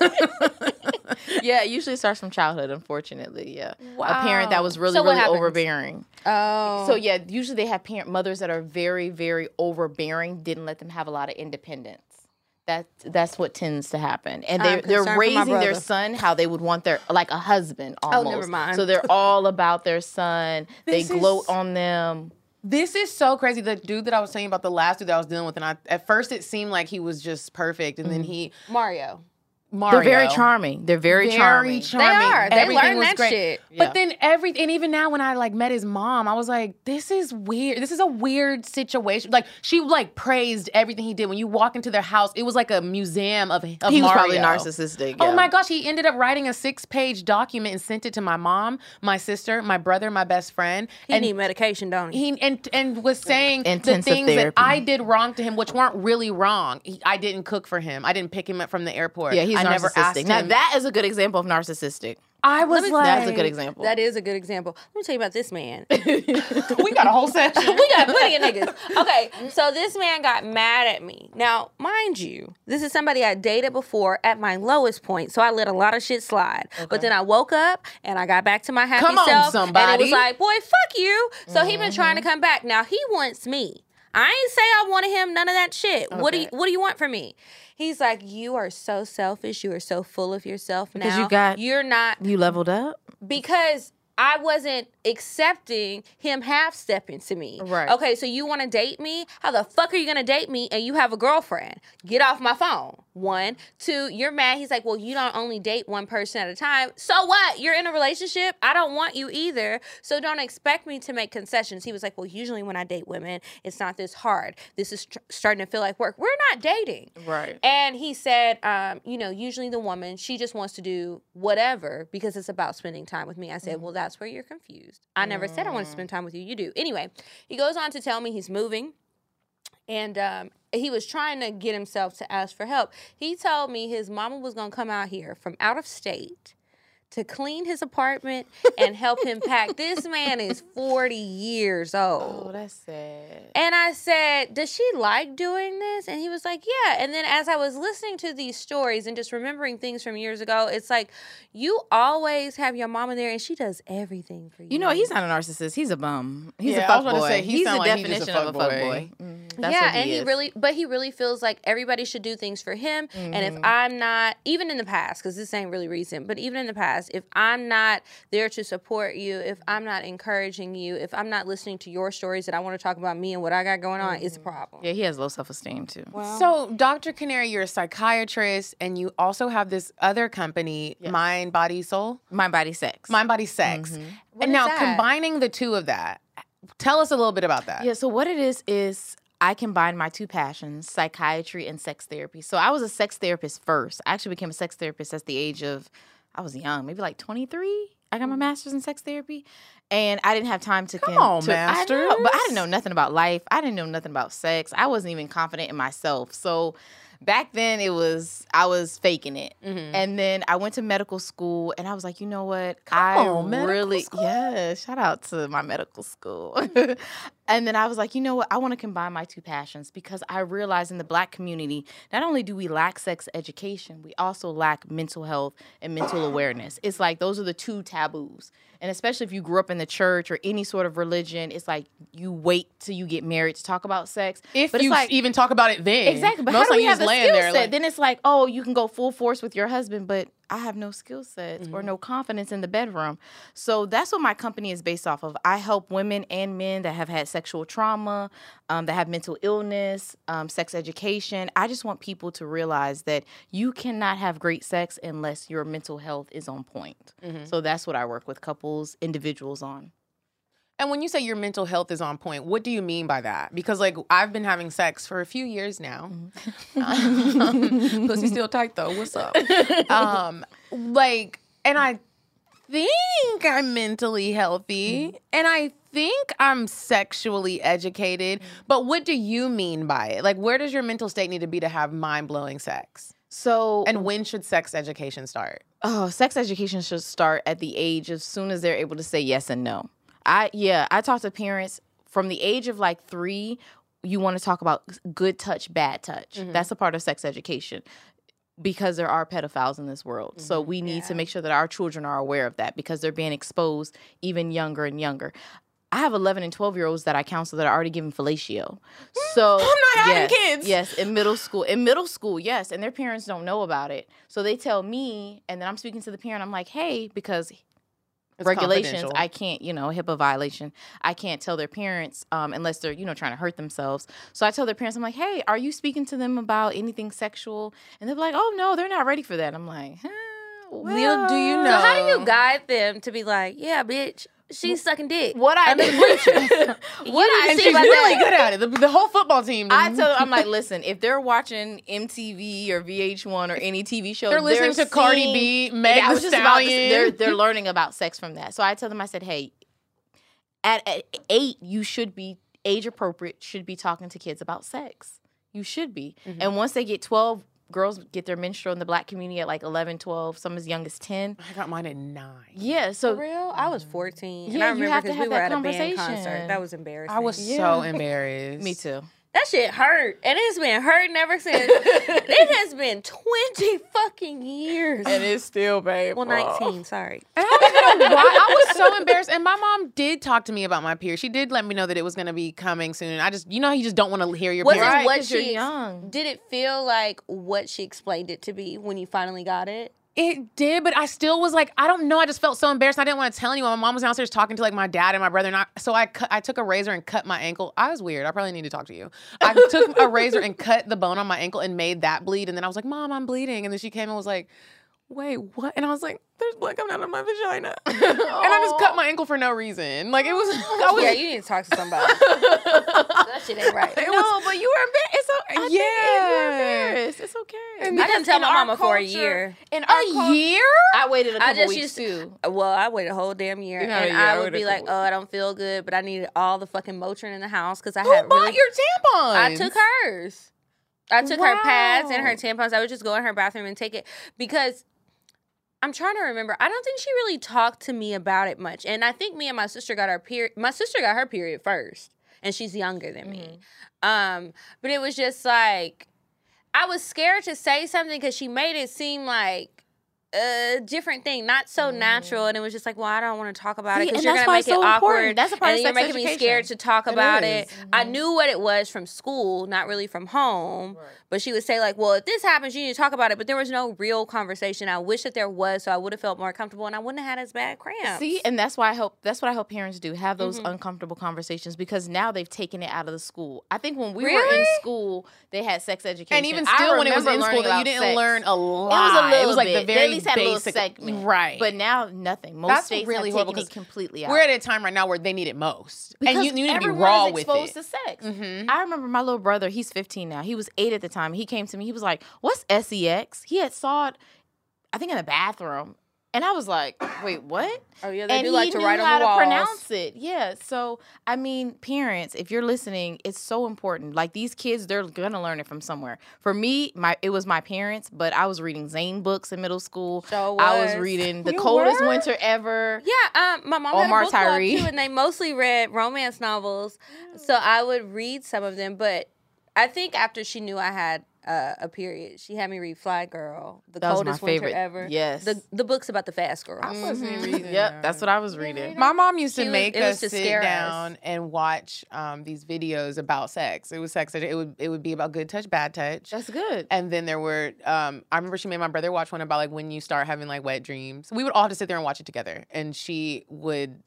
Speaker 1: (laughs)
Speaker 3: yeah, it usually starts from childhood. Unfortunately, yeah, a parent that was really,
Speaker 2: So
Speaker 3: really overbearing.
Speaker 2: Oh,
Speaker 3: So yeah, usually they have parent mothers that are very, very overbearing. Didn't let them have a lot of independence. That that's what tends to happen, and they're they're
Speaker 2: concerned for my
Speaker 3: raising their son how they would want their like a husband almost.
Speaker 2: Oh, never mind.
Speaker 3: So they're all about their son. (laughs) they
Speaker 1: is-
Speaker 3: gloat on them.
Speaker 1: This is so crazy. The dude that I was saying about the last dude that I was dealing with, and I at first it seemed like he was just perfect, and then mm-hmm. he
Speaker 2: Mario.
Speaker 1: Mario.
Speaker 3: They're very charming. They're very,
Speaker 1: Very
Speaker 3: charming.
Speaker 1: charming.
Speaker 2: They are. They
Speaker 1: Everything
Speaker 2: learn that
Speaker 1: great.
Speaker 2: shit.
Speaker 3: Yeah.
Speaker 1: But then every and even now when I like met his mom, I was like, this is weird. This is a weird situation. Like she like praised everything he did. When you walk into their house, it was like a museum of, of
Speaker 3: he was probably
Speaker 1: Mario.
Speaker 3: narcissistic.
Speaker 1: Oh my gosh, he ended up writing a six-page document and sent it to my mom, my sister, my brother, my best friend.
Speaker 2: He
Speaker 1: and
Speaker 2: need medication, don't he?
Speaker 1: he and and was saying the
Speaker 3: Intensive
Speaker 1: things that. I did wrong to him, which weren't really wrong. He, I didn't cook for him. I didn't pick him up from the airport.
Speaker 3: Yeah, he's
Speaker 1: I never asked
Speaker 3: narcissistic. Now
Speaker 1: him.
Speaker 3: that is a good example of narcissistic.
Speaker 1: I was like,
Speaker 3: That's a good example.
Speaker 2: That is a good example. Let me tell you about this man. (laughs) (laughs)
Speaker 1: we got a whole section. (laughs)
Speaker 2: we got plenty of niggas. Okay, so this man got mad at me. Now, mind you, this is somebody I dated before at my lowest point, so I let a lot of shit slide. But then I woke up and I got back to my happy
Speaker 1: Come on,
Speaker 2: self, and it was like, boy, fuck you. So he been trying to mm-hmm. come back. Now he wants me. I ain't say I wanted him. None of that shit. What do you What do you want from me? He's like, you are so selfish. You are so full of yourself now.
Speaker 3: Because you got-
Speaker 2: You're not
Speaker 3: You leveled up.
Speaker 2: because I wasn't accepting him half stepping to me.
Speaker 3: Right.
Speaker 2: Okay, so you want to date me? How the fuck are you gonna date me and you have a girlfriend? Get off my phone. One, two. You're mad. He's like, well, you don't only date one person at a time. So what? You're in a relationship. I don't want you either. So don't expect me to make concessions. He was like, well, usually when I date women, it's not this hard. This is tr- starting to feel like work. We're not dating.
Speaker 3: Right.
Speaker 2: And he said, um, you know, usually the woman, she just wants to do whatever because it's about spending time with me. I said, well, that's where you're confused. I never said I want to spend time with you. You do. Anyway, he goes on to tell me he's moving. And um, he was trying to get himself to ask for help. He told me his mama was going to come out here from out of state to clean his apartment and help him pack. This man is 40 years old.
Speaker 3: Oh, that's sad.
Speaker 2: And I said, Does she like doing this? And he was like, Yeah. And then as I was listening to these stories and just remembering things from years ago, it's like, you always have your mama there and she does everything for you.
Speaker 3: You know, he's not a narcissist. He's a bum. He's
Speaker 1: Yeah,
Speaker 3: a
Speaker 1: I
Speaker 3: fuck
Speaker 1: was about to
Speaker 3: boy.
Speaker 1: say, he
Speaker 3: he's the
Speaker 1: like he just a
Speaker 3: definition of a
Speaker 1: fuckboy.
Speaker 3: fuck boy. Mm, that's
Speaker 2: yeah,
Speaker 3: what
Speaker 2: and he really, but he really feels like everybody should do things for him. And if I'm not, even in the past, because this ain't really recent, but even in the past, if I'm not there to support you, if I'm not encouraging you, if I'm not listening to your stories that I want to talk about me and what I got going on, it's a mm-hmm. problem.
Speaker 3: Yeah, he has low self esteem too.
Speaker 1: So, Dr. Canary, you're a psychiatrist, and you also have this other company, Mind, Body, Soul,
Speaker 3: Mind, body, sex.
Speaker 1: Mind, Body, Sex. Mm-hmm.
Speaker 2: What
Speaker 1: and now,
Speaker 2: that?
Speaker 1: combining the two of that, tell us a little bit about that.
Speaker 3: Yeah, so what it is is I combine my two passions, psychiatry and sex therapy. So I was a sex therapist first. I actually became a sex therapist at the age of I was young, maybe like 23. I got my master's in sex therapy. And I didn't have time to
Speaker 1: Come
Speaker 3: con-
Speaker 1: on,
Speaker 3: to- I know, but I didn't know nothing about life. I didn't know nothing about sex. I wasn't even confident in myself. So back then it was I was faking it.
Speaker 1: Mm-hmm.
Speaker 3: And then I went to medical school and I was like, you know what? I
Speaker 1: on,
Speaker 3: really
Speaker 1: school.
Speaker 3: yeah, shout out to my medical school. (laughs) and then I was like, you know what? I want to combine my two passions because I realize in the black community, not only do we lack sex education, we also lack mental health and mental awareness. It's like those are the two taboos. And especially if you grew up in the church or any sort of religion, it's like you wait till you get married to talk about sex.
Speaker 1: If
Speaker 3: but
Speaker 1: you
Speaker 3: like,
Speaker 1: even talk about it then.
Speaker 3: Exactly, but
Speaker 1: Most
Speaker 3: how do we have the skill set?
Speaker 1: like-
Speaker 3: then it's like, oh, you can go full force with your husband, but I have no skill sets
Speaker 1: Mm-hmm.
Speaker 3: or no confidence in the bedroom. So that's what my company is based off of. I help women and men that have had sexual trauma, um, that have mental illness, um, sex education. I just want people to realize that you cannot have great sex unless your mental health is on point.
Speaker 1: Mm-hmm.
Speaker 3: So that's what I work with couples, individuals on.
Speaker 1: And when you say your mental health is on point, what do you mean by that? Because like I've been having sex for a few years now. Um, (laughs) pussy still tight though. What's up? (laughs) Um, like, and I think I'm mentally healthy, and I think I'm sexually educated. But what do you mean by it? Like, where does your mental state need to be to have mind blowing sex?
Speaker 3: So
Speaker 1: And when should sex education start?
Speaker 3: Oh, sex education should start at the age as soon as they're able to say yes and no. I yeah, I talk to parents from the age of like 3, you want to talk about good touch, bad touch. Mm-hmm. That's a part of sex education because there are pedophiles in this world. So mm-hmm. we need to make sure that our children are aware of that because they're being exposed even younger and younger. I have 11 and 12 year olds that I counsel that are already given fellatio. Mm, so (laughs)
Speaker 1: I'm not having
Speaker 3: yes,
Speaker 1: kids.
Speaker 3: Yes, in middle school. In middle school, yes, and their parents don't know about it. So they tell me, and then I'm speaking to the parent. I'm like, hey, because
Speaker 1: It's
Speaker 3: regulations. I can't, you know, HIPAA violation. I can't tell their parents um, unless they're, you know, trying to hurt themselves. So I tell their parents, I'm like, hey, are you speaking to them about anything sexual? And they're like, oh no, they're not ready for that. I'm like, huh,
Speaker 1: Little do you know.
Speaker 2: So how do you guide them to be like, yeah, bitch, she's sucking dick?
Speaker 3: What I
Speaker 2: the bleachers? (laughs)
Speaker 3: what (laughs) I
Speaker 1: and
Speaker 2: see
Speaker 1: she's really
Speaker 2: that.
Speaker 1: good at it. The, the whole football team.
Speaker 3: I tell them, I'm like, (laughs) listen, if they're watching MTV or VH1 or any TV show,
Speaker 1: They're listening to Cardi
Speaker 3: seeing-
Speaker 1: B, Meg
Speaker 3: Yeah, I
Speaker 1: Thee
Speaker 3: about to
Speaker 1: Stallion.
Speaker 3: they're they're learning about sex from that. So I tell them, I said, hey, at, at eight, you should be age appropriate, should be talking to kids about sex. You should be.
Speaker 1: Mm-hmm.
Speaker 3: And once they get 12, girls get their menstrual in the black community at like 11, 12, some as young as 10.
Speaker 1: I got mine at nine.
Speaker 3: Yeah, so
Speaker 2: For real? I was 14. and
Speaker 3: Yeah,
Speaker 2: I
Speaker 3: you
Speaker 2: remember
Speaker 3: have to
Speaker 2: because we
Speaker 3: have
Speaker 2: were
Speaker 3: that
Speaker 2: at a band
Speaker 3: conversation.
Speaker 2: concert. That was embarrassing.
Speaker 1: I was so embarrassed. (laughs)
Speaker 3: me too.
Speaker 2: That shit hurt, and it's been hurting ever since. (laughs) it has been twenty fucking years.
Speaker 3: And it's still painful.
Speaker 2: Well, nineteen. Sorry.
Speaker 1: And (laughs) I don't know why. I was so embarrassed. And my mom did talk to me about my period. She did let me know that it was going to be coming soon. I just, you know, you just don't want to hear your
Speaker 2: Was
Speaker 1: period.
Speaker 2: it
Speaker 3: Right, you're
Speaker 2: she?
Speaker 3: young.
Speaker 2: Did it feel like what she explained it to be when you finally got it?
Speaker 1: It did, but I still was like, I don't know. I just felt so embarrassed. I didn't want to tell anyone. My mom was downstairs talking to like my dad and my brother, and I, so I cut, I took a razor and cut my ankle. I was weird. I probably need to talk to you. I took a razor and cut the bone on my ankle and made that bleed. And then I was like, Mom, I'm bleeding. And then she came and was like, Wait, what? And I was like, There's blood coming out of my vagina, (laughs) and I just cut my ankle for no reason. Like it was, (laughs) I was.
Speaker 2: yeah, you need to talk to somebody. (laughs) that shit ain't right.
Speaker 1: it
Speaker 3: No,
Speaker 1: was-
Speaker 3: but you were embarrassed. It's okay. I you're
Speaker 1: Yeah.
Speaker 3: embarrassed. It's okay.
Speaker 1: And
Speaker 2: I didn't tell my
Speaker 3: our
Speaker 2: mama for a year.
Speaker 3: In our
Speaker 1: a
Speaker 3: cul-
Speaker 1: year?
Speaker 3: I waited a
Speaker 2: I
Speaker 3: couple
Speaker 2: just
Speaker 3: weeks
Speaker 2: used
Speaker 3: too.
Speaker 2: Well, I waited a whole damn year,
Speaker 3: Yeah,
Speaker 2: and
Speaker 3: yeah, I
Speaker 2: I would
Speaker 3: waited
Speaker 2: be like, "Oh, I don't feel good," but I needed all the fucking Motrin in the house because I
Speaker 1: Who
Speaker 2: had
Speaker 1: bought
Speaker 2: really.
Speaker 1: your tampons?
Speaker 2: I took hers. I took her pads and her tampons. I would just go in her bathroom and take it because I'm trying to remember. I don't think she really talked to me about it much. And I think me and my sister got our period. My sister got her period first, and she's younger than me. Um, but it was just like I was scared to say something because she made it seem like a different thing, not so natural. And it was just like, well, I don't want to talk about it because you're gonna make it
Speaker 3: so
Speaker 2: awkward.
Speaker 3: important. That's a part
Speaker 2: and
Speaker 3: of
Speaker 2: you're
Speaker 3: sex
Speaker 2: making me scared to talk
Speaker 3: It
Speaker 2: about
Speaker 3: is.
Speaker 2: it. I knew what it was from school, not really from home. But she would say like, "Well, if this happens, you need to talk about it." But there was no real conversation. I wish that there was, so I would have felt more comfortable, and I wouldn't have had as bad cramps.
Speaker 3: See, and that's why I hope that's what I hope parents do have those
Speaker 2: Mm-hmm.
Speaker 3: uncomfortable conversations because now they've taken it out of the school. I think when we were in school, they had sex education,
Speaker 1: And even still, when it was in school,
Speaker 3: learning
Speaker 1: you didn't
Speaker 3: sex.
Speaker 1: learn a lot.
Speaker 3: It was a little
Speaker 1: It was like
Speaker 3: bit.
Speaker 1: the very
Speaker 3: at least had a little segment,
Speaker 1: right?
Speaker 3: But now nothing. Most
Speaker 1: That's
Speaker 3: states
Speaker 1: really
Speaker 3: have taken it completely out.
Speaker 1: we're at a time right now where they need it most,
Speaker 3: Because
Speaker 1: and you, you need to be raw with
Speaker 3: exposed
Speaker 1: it.
Speaker 3: to sex.
Speaker 1: Mhm.
Speaker 3: I remember my little brother. He's 15 now. He was eight at the time. He came to me. He was like, "What's sex?" He had saw it, I think, in the bathroom, and I was like, "Wait, what?"
Speaker 2: oh yeah, they
Speaker 3: and
Speaker 2: do like to
Speaker 3: knew
Speaker 2: write
Speaker 3: how
Speaker 2: on the
Speaker 3: to
Speaker 2: walls.
Speaker 3: pronounce it. Yeah. So I mean, parents, if you're listening, it's so important. Like these kids, they're gonna learn it from somewhere. For me, my it was my parents, but I was reading Zane books in middle school.
Speaker 2: So
Speaker 3: I was
Speaker 2: was.
Speaker 3: reading the
Speaker 1: You
Speaker 3: coldest
Speaker 1: were?
Speaker 3: winter ever.
Speaker 2: Yeah, um, my mom
Speaker 3: Omar
Speaker 2: had a book club too, and they mostly read romance novels. So I would read some of them, but I think after she knew I had uh, a period, she had me read Flyy Girl, the
Speaker 3: That was my
Speaker 2: coldest winter
Speaker 3: favorite.
Speaker 2: ever.
Speaker 3: Yes.
Speaker 2: the the books about the fast girls.
Speaker 3: Yep, that's what I was reading.
Speaker 1: My mom used to
Speaker 2: She
Speaker 1: make
Speaker 2: was
Speaker 1: us
Speaker 2: to
Speaker 1: sit
Speaker 2: scare us.
Speaker 1: down and watch um, these videos about sex. It was sex. It would it would be about good touch, bad touch.
Speaker 3: That's good.
Speaker 1: And then there were, um, I remember she made my brother watch one about like when you start having like wet dreams. We would all have to sit there and watch it together. And she would,